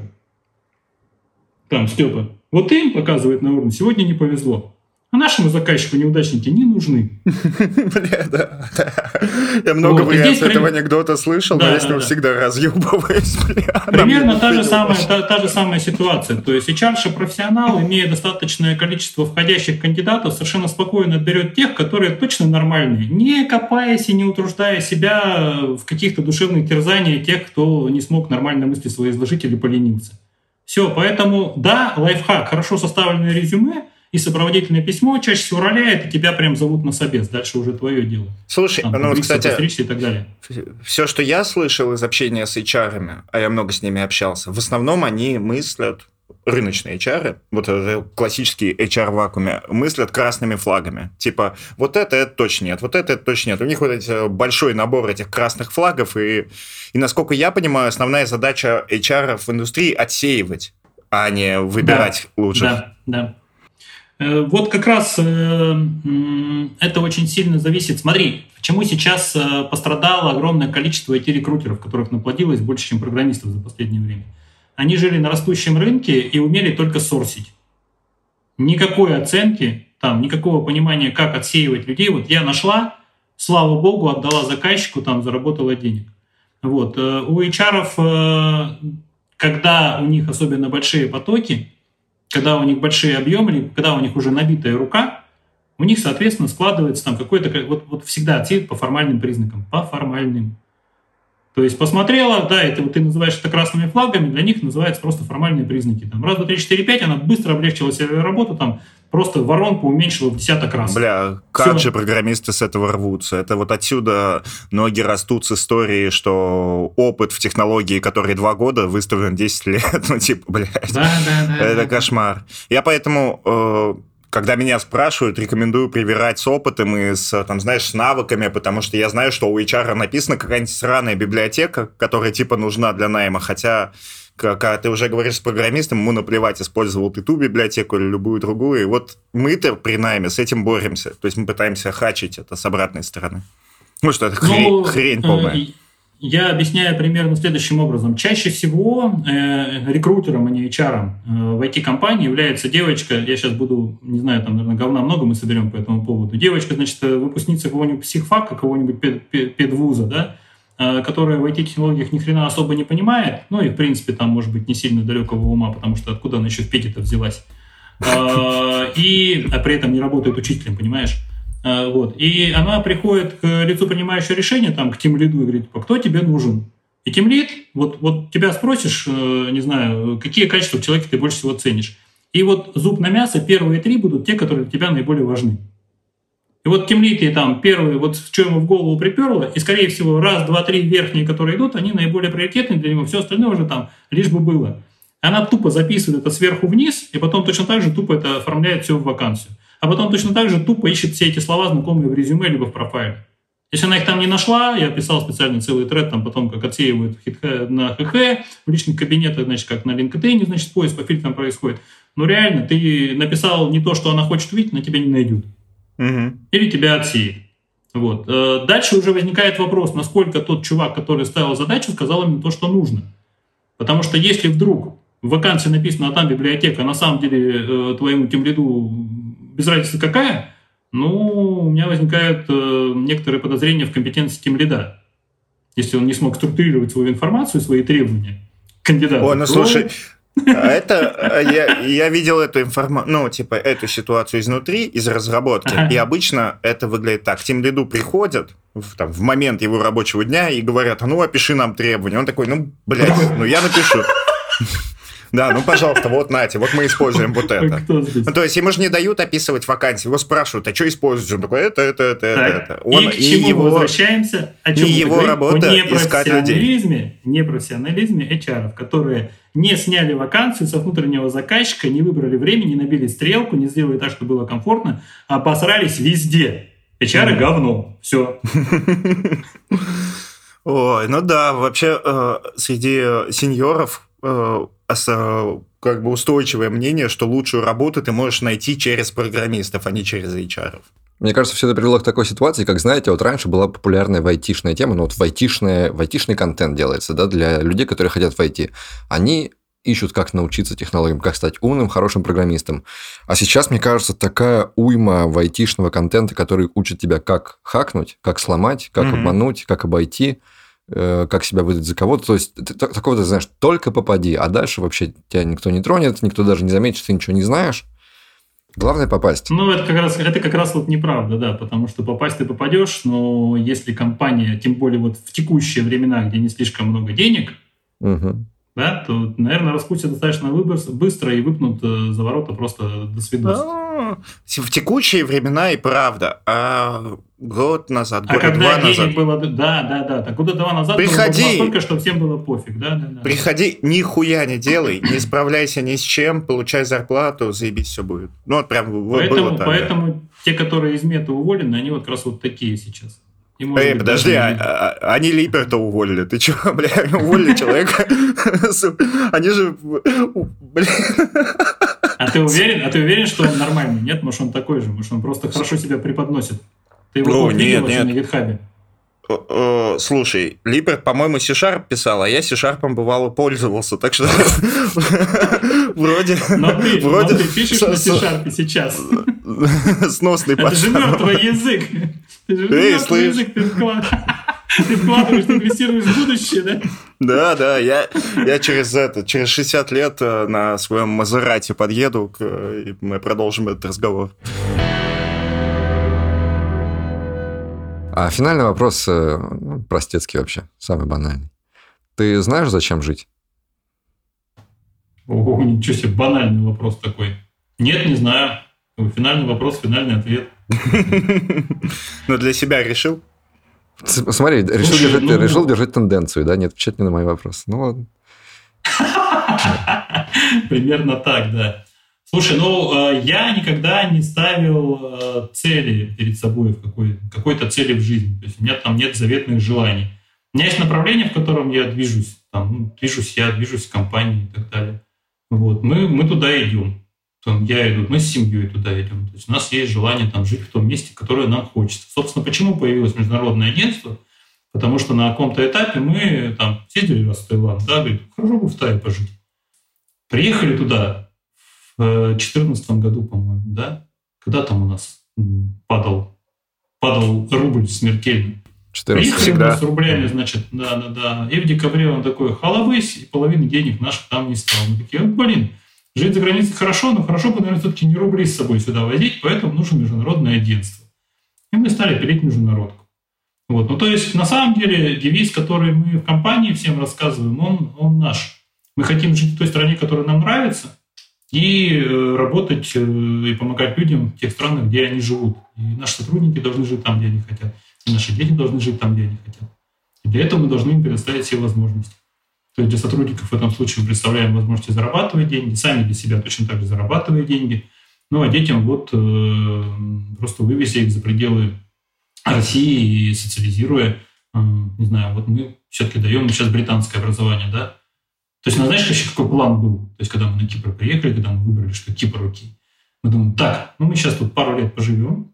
B: Там, Степа, вот им, показывает на уровне, сегодня не повезло. А нашему заказчику неудачники не нужны.
C: Бля, да. Я много вариаций этого анекдота слышал, но я с него всегда разъебываюсь.
B: Примерно та же, самая, ситуация. То есть HR профессионал, имея достаточное количество входящих кандидатов, совершенно спокойно отберет тех, которые точно нормальные, не копаясь и не утруждая себя в каких-то душевных терзаниях тех, кто не смог нормально мысли свои изложить или поленился. Все, поэтому, да, лайфхак, хорошо составленное резюме – и сопроводительное письмо чаще всего роляет, и тебя прям зовут на собес. Дальше уже твое дело.
C: Слушай, Там, ну вот, кстати,
B: и так далее.
C: все, что я слышал из общения с HR, а я много с ними общался, в основном они мыслят рыночные HR, вот классические HR в вакууме, мыслят красными флагами. Типа, вот это, это точно нет, вот это, это точно нет. У них вот эти большой набор этих красных флагов, и, и насколько я понимаю, основная задача HR в индустрии отсеивать, а не выбирать
B: да,
C: лучших.
B: Да, да. Э, вот как раз э, это очень сильно зависит. Смотри, почему сейчас э, пострадало огромное количество IT-рекрутеров, которых наплодилось больше, чем программистов за последнее время. Они жили на растущем рынке и умели только сорсить. Никакой оценки, там, никакого понимания, как отсеивать людей. Вот я нашла, слава богу, отдала заказчику, там, заработала денег. Вот. У HR, когда у них особенно большие потоки, когда у них большие объемы, когда у них уже набитая рука, у них, соответственно, складывается там какой-то, вот, вот всегда отсеют по формальным признакам, по формальным. То есть посмотрела, да, это вот ты называешь это красными флагами, для них называется просто формальные признаки. Там раз, два, три, четыре, пять, она быстро облегчила себе работу, там просто воронку уменьшила в десяток раз.
C: Бля, как Все. же программисты с этого рвутся? Это вот отсюда ноги растут с истории, что опыт в технологии, который два года, выставлен 10 лет. Ну, типа, блядь. Да, да, да. Это да, кошмар. Я поэтому э, когда меня спрашивают, рекомендую привирать с опытом и с, там, знаешь, с навыками, потому что я знаю, что у HR написана какая-нибудь сраная библиотека, которая типа нужна для найма, хотя когда ты уже говоришь с программистом, ему наплевать, использовал ты ту библиотеку или любую другую. И вот мы-то при найме с этим боремся. То есть мы пытаемся хачить это с обратной стороны. Ну что, это хрень, ну, хрень полная. Э,
B: я объясняю примерно следующим образом. Чаще всего э, рекрутером, а не HR э, в IT-компании является девочка, я сейчас буду, не знаю, там, наверное, говна много мы соберем по этому поводу. Девочка, значит, э, выпускница какого-нибудь психфака, какого-нибудь пед, пед, педвуза, да, э, которая в IT-технологиях ни хрена особо не понимает, ну и, в принципе, там, может быть, не сильно далекого ума, потому что откуда она еще в педе-то взялась. А, и а при этом не работает учителем, понимаешь? А, вот. И она приходит к лицу принимающего решения, там, к тем лиду и говорит, типа, кто тебе нужен? И тем лид, вот, вот тебя спросишь, э, не знаю, какие качества в человеке ты больше всего ценишь. И вот зуб на мясо, первые три будут те, которые для тебя наиболее важны. И вот темлитые там первые, вот что ему в голову приперло, и, скорее всего, раз, два, три верхние, которые идут, они наиболее приоритетные для него, все остальное уже там лишь бы было. Она тупо записывает это сверху вниз, и потом точно так же тупо это оформляет все в вакансию. А потом точно так же тупо ищет все эти слова, знакомые в резюме либо в профайле. Если она их там не нашла, я писал специально целый тред, там потом как отсеивают на ХХ, в личных кабинетах, значит, как на LinkedIn, значит, поиск по фильтрам происходит. Но реально, ты написал не то, что она хочет увидеть, она тебя не найдет. Угу. Или тебя отсеет. Вот. Э, дальше уже возникает вопрос, насколько тот чувак, который ставил задачу, сказал именно то, что нужно. Потому что если вдруг в вакансии написано, а там библиотека, а на самом деле э, твоему тем ряду без разницы какая, ну, у меня возникают э, некоторые подозрения в компетенции тем лида. Если он не смог структурировать свою информацию, свои требования кандидата.
C: Ой, ну то... слушай, а это а я, я видел эту информацию, ну, типа, эту ситуацию изнутри, из разработки. И обычно это выглядит так. Тем лиду приходят в, там, в момент его рабочего дня и говорят, а ну, опиши нам требования. Он такой, ну, блядь, ну, я напишу. Да, ну, пожалуйста, вот, нате, вот мы используем вот это. Ну, то есть ему же не дают описывать вакансии, его спрашивают, а что используешь? Он такой, это, это, это, это.
B: Он, и к чему его, возвращаемся? О чем
C: и его работа искать людей.
B: Непрофессионализме HR, которые не сняли вакансию со внутреннего заказчика, не выбрали время, не набили стрелку, не сделали так, чтобы было комфортно, а посрались везде. HR mm. говно. Все.
C: Ой, ну да, вообще э, среди сеньоров как бы устойчивое мнение, что лучшую работу ты можешь найти через программистов, а не через HR.
A: Мне кажется, все это привело к такой ситуации, как, знаете, вот раньше была популярная айтишная тема, но вот в, айтишная, в айтишный контент делается, да, для людей, которые хотят в IT. Они ищут, как научиться технологиям, как стать умным, хорошим программистом. А сейчас, мне кажется, такая уйма айтишного контента, который учит тебя, как хакнуть, как сломать, как mm-hmm. обмануть, как обойти – Э, как себя выдать за кого-то. То есть, ты, такого ты знаешь, только попади, а дальше вообще тебя никто не тронет, никто даже не заметит, что ты ничего не знаешь. Главное попасть.
B: Ну, это как раз, это как раз вот неправда, да, потому что попасть ты попадешь, но если компания, тем более вот в текущие времена, где не слишком много денег, угу да, то, наверное, распустят достаточно быстро и выпнут э, за ворота просто до свидос.
C: А, в текущие времена и правда. А год назад,
B: а
C: года
B: когда
C: два денег назад.
B: было, да, да, да, так года два назад
C: Приходи, было
B: настолько, что всем было пофиг, да, да, да.
C: Приходи, нихуя не делай, не справляйся ни с чем, получай зарплату, заебись, все будет. Ну, вот прям вот
B: поэтому,
C: было так.
B: Поэтому да. те, которые из мета уволены, они вот как раз вот такие сейчас.
C: И, Эй, подожди, а, а, они Липерта уволили. Ты чего, бля, уволили человека? Они же,
B: блин. А ты уверен, а ты уверен, что он нормальный? Нет, может, он такой же? Может, он просто хорошо себя преподносит? Ты его ну, нет, нет. на гитхабе?
C: Слушай, Липерт, по-моему, C-Sharp писал, а я C-Sharp бывало пользовался, так что вроде...
B: Но ты, вроде но ты пишешь на C-Sharp сейчас.
C: Сносный
B: Это же мертвый язык. Ты же Эй, слышь. язык ты вкладываешь, ты инвестируешь в будущее, да?
C: Да, да, я, я через это, через 60 лет э, на своем Мазерате подъеду, и мы продолжим этот разговор.
A: А финальный вопрос, э, ну, простецкий вообще, самый банальный. Ты знаешь, зачем жить?
B: Ого, ничего себе, банальный вопрос такой. Нет, не знаю. Финальный вопрос, финальный ответ.
C: Но для себя решил?
A: Смотри, решил, держать, ну... решил держать тенденцию, да, не отвечать мне на мои вопросы. Ну ладно.
B: Примерно так, да. Слушай, ну э, я никогда не ставил э, цели перед собой в какой, какой-то цели в жизни. То есть у меня там нет заветных желаний. У меня есть направление, в котором я движусь. Там, ну, движусь я, движусь в компании и так далее. Вот. Мы, мы туда идем там, я иду, мы с семьей туда идем. То есть у нас есть желание там жить в том месте, которое нам хочется. Собственно, почему появилось международное агентство? Потому что на каком-то этапе мы там съездили раз в Таиланд, да, говорит, хорошо бы в Тае пожить. Приехали туда в 2014 году, по-моему, да, когда там у нас падал, падал рубль смертельно. 14 Приехали всегда. с рублями, значит, да, да, да. И в декабре он такой, халавысь, и половины денег наших там не стало. Мы такие, блин, Жить за границей хорошо, но хорошо бы, наверное, все-таки не рубли с собой сюда возить, поэтому нужно международное агентство. И мы стали пилить международку. Вот. Ну, то есть, на самом деле, девиз, который мы в компании всем рассказываем, он, он наш. Мы хотим жить в той стране, которая нам нравится, и э, работать э, и помогать людям в тех странах, где они живут. И наши сотрудники должны жить там, где они хотят. И наши дети должны жить там, где они хотят. И для этого мы должны им предоставить все возможности. То есть для сотрудников в этом случае мы представляем возможности зарабатывать деньги, сами для себя точно так же зарабатывая деньги. Ну а детям вот э, просто вывезя их за пределы России и социализируя, э, не знаю, вот мы все-таки даем сейчас британское образование, да. То есть, ну, знаешь, еще какой план был? То есть, когда мы на Кипр приехали, когда мы выбрали, что Кипр окей. Мы думаем, так, ну мы сейчас тут пару лет поживем,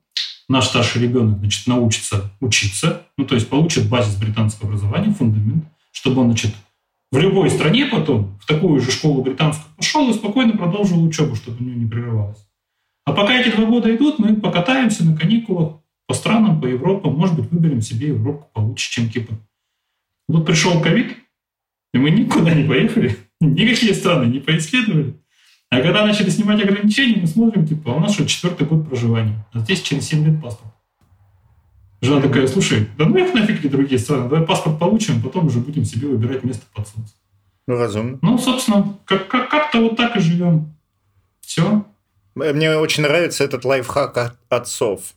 B: наш старший ребенок, значит, научится учиться, ну, то есть получит базис британского образования, фундамент, чтобы он, значит, в любой стране потом, в такую же школу британскую пошел и спокойно продолжил учебу, чтобы у него не прерывалось. А пока эти два года идут, мы покатаемся на каникулах по странам, по Европам, может быть, выберем себе Европу получше, чем Кипр. Вот пришел ковид, и мы никуда не поехали, никакие страны не поисследовали. А когда начали снимать ограничения, мы смотрим, типа, а у нас что, четвертый год проживания. А здесь через 7 лет паспорт. Жена такая, слушай, да ну их нафиг ли другие страны, давай паспорт получим, потом уже будем себе выбирать место под солнце.
C: Ну, разумно.
B: Ну, собственно, как- как- как-то вот так и живем. Все.
C: Мне очень нравится этот лайфхак от отцов.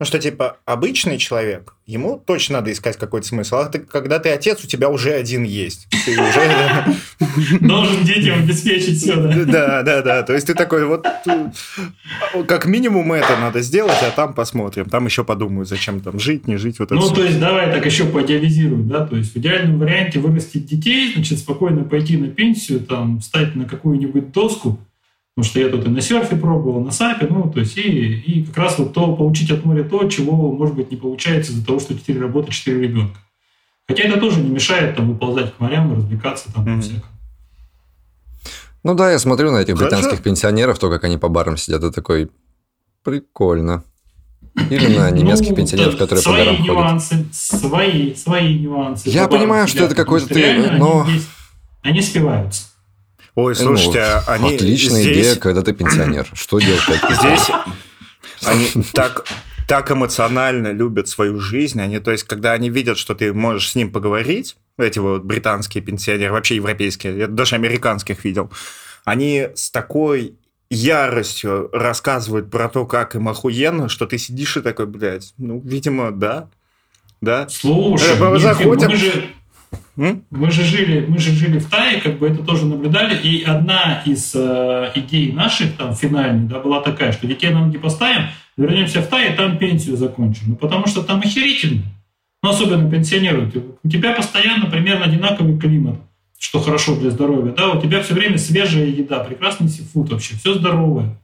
C: Ну что, типа, обычный человек, ему точно надо искать какой-то смысл. А ты, когда ты отец, у тебя уже один есть. Ты уже...
B: Должен детям обеспечить все, да.
C: Да, да, да. То есть ты такой, вот э, как минимум это надо сделать, а там посмотрим. Там еще подумаю, зачем там жить, не жить. Вот
B: Ну, то есть, давай так еще поидеализируем, да, то есть в идеальном варианте вырастить детей, значит, спокойно пойти на пенсию, там, встать на какую-нибудь доску, потому что я тут и на серфе пробовал, на сапе, ну, то есть, и, и как раз вот то, получить от моря то, чего, может быть, не получается из-за того, что 4 работы, 4 ребенка. Хотя это тоже не мешает там выползать к морям и развлекаться там
C: Мгм.
B: всяко.
A: Ну да, я смотрю на этих
C: Хорошо.
A: британских пенсионеров, то, как они по барам сидят, и такой, прикольно. Или на немецких
B: Ну,
A: пенсионеров,
B: да,
A: которые по
B: свои
A: горам ходят.
B: нюансы, свои, свои нюансы.
A: Я понимаю, что
B: сидят,
A: это какой-то ты,
B: они
A: но-
B: здесь- Они спиваются.
C: Ой,
A: Ну,
C: слушайте, а они
A: Отличная
C: здесь,
A: идея, когда ты пенсионер. Что делать? как
C: здесь они так, так эмоционально любят свою жизнь. Они, то есть, когда они видят, что ты можешь с ним поговорить, эти вот британские пенсионеры, вообще европейские, я даже американских видел, они с такой яростью рассказывают про то, как им охуенно, что ты сидишь и такой, блядь, ну, видимо, да, да.
B: Слушай,
C: Э, заходим.
B: же
C: М?
B: мы же жили, мы же жили в Тае, как бы это тоже наблюдали, и одна из э, идей наших там финальных, да, была такая, что детей на ноги поставим, вернемся в Тай и там пенсию закончим, ну потому что там охерительно, ну особенно пенсионеры, у тебя постоянно примерно одинаковый климат, что хорошо для здоровья, да, у тебя все время свежая еда, прекрасный сифуд вообще, все здоровое,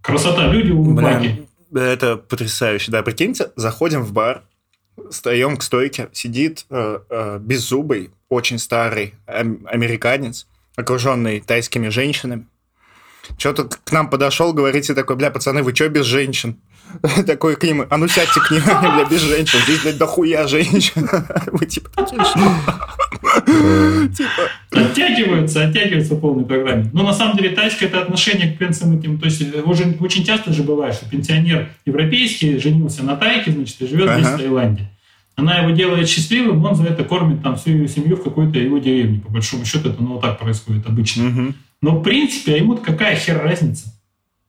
B: красота, люди улыбаки.
C: Блин, это потрясающе. Да, прикиньте, заходим в бар, встаем к стойке, сидит э, э, беззубый, очень старый ам- американец, окруженный тайскими женщинами. Что-то к нам подошел, говорите такой, бля, пацаны, вы что без женщин? Такой к ним, а ну сядьте к ним, бля, без женщин. Здесь, блядь, дохуя женщин. Вы типа такие, что? Типа,
B: Оттягиваются, оттягиваются в полной программе. Но на самом деле тайское это отношение к пенсиям этим. То есть э, очень, очень часто же бывает, что пенсионер европейский женился на тайке, значит, и живет здесь в Таиланде. Она его делает счастливым, он за это кормит там всю ее семью в какой-то его деревне. По большому счету это ну, вот так происходит обычно. Но в принципе, а ему какая хер разница?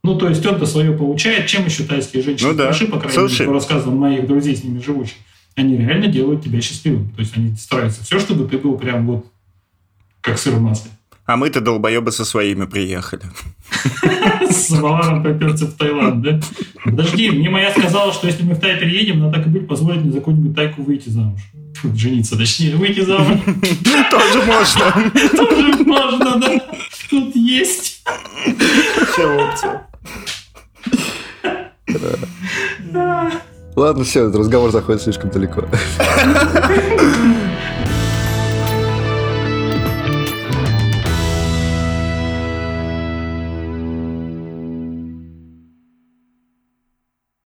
B: Ну, то есть он-то свое получает, чем еще тайские женщины
C: Ну да.
B: хороши, по крайней мере, по рассказам моих друзей с ними живущих. Они реально делают тебя счастливым. То есть они стараются все, чтобы ты был прям вот как сыр в масле.
C: А мы-то долбоебы со своими приехали.
B: С самоваром поперся в Таиланд, да? Подожди, мне моя сказала, что если мы в Тай переедем, надо так и быть, позволить мне за какую-нибудь тайку выйти замуж. Фу, Жениться, точнее, выйти замуж.
C: Тоже можно.
B: Тоже можно, да? Тут есть.
C: Все опции.
A: Ладно, все, разговор заходит слишком далеко.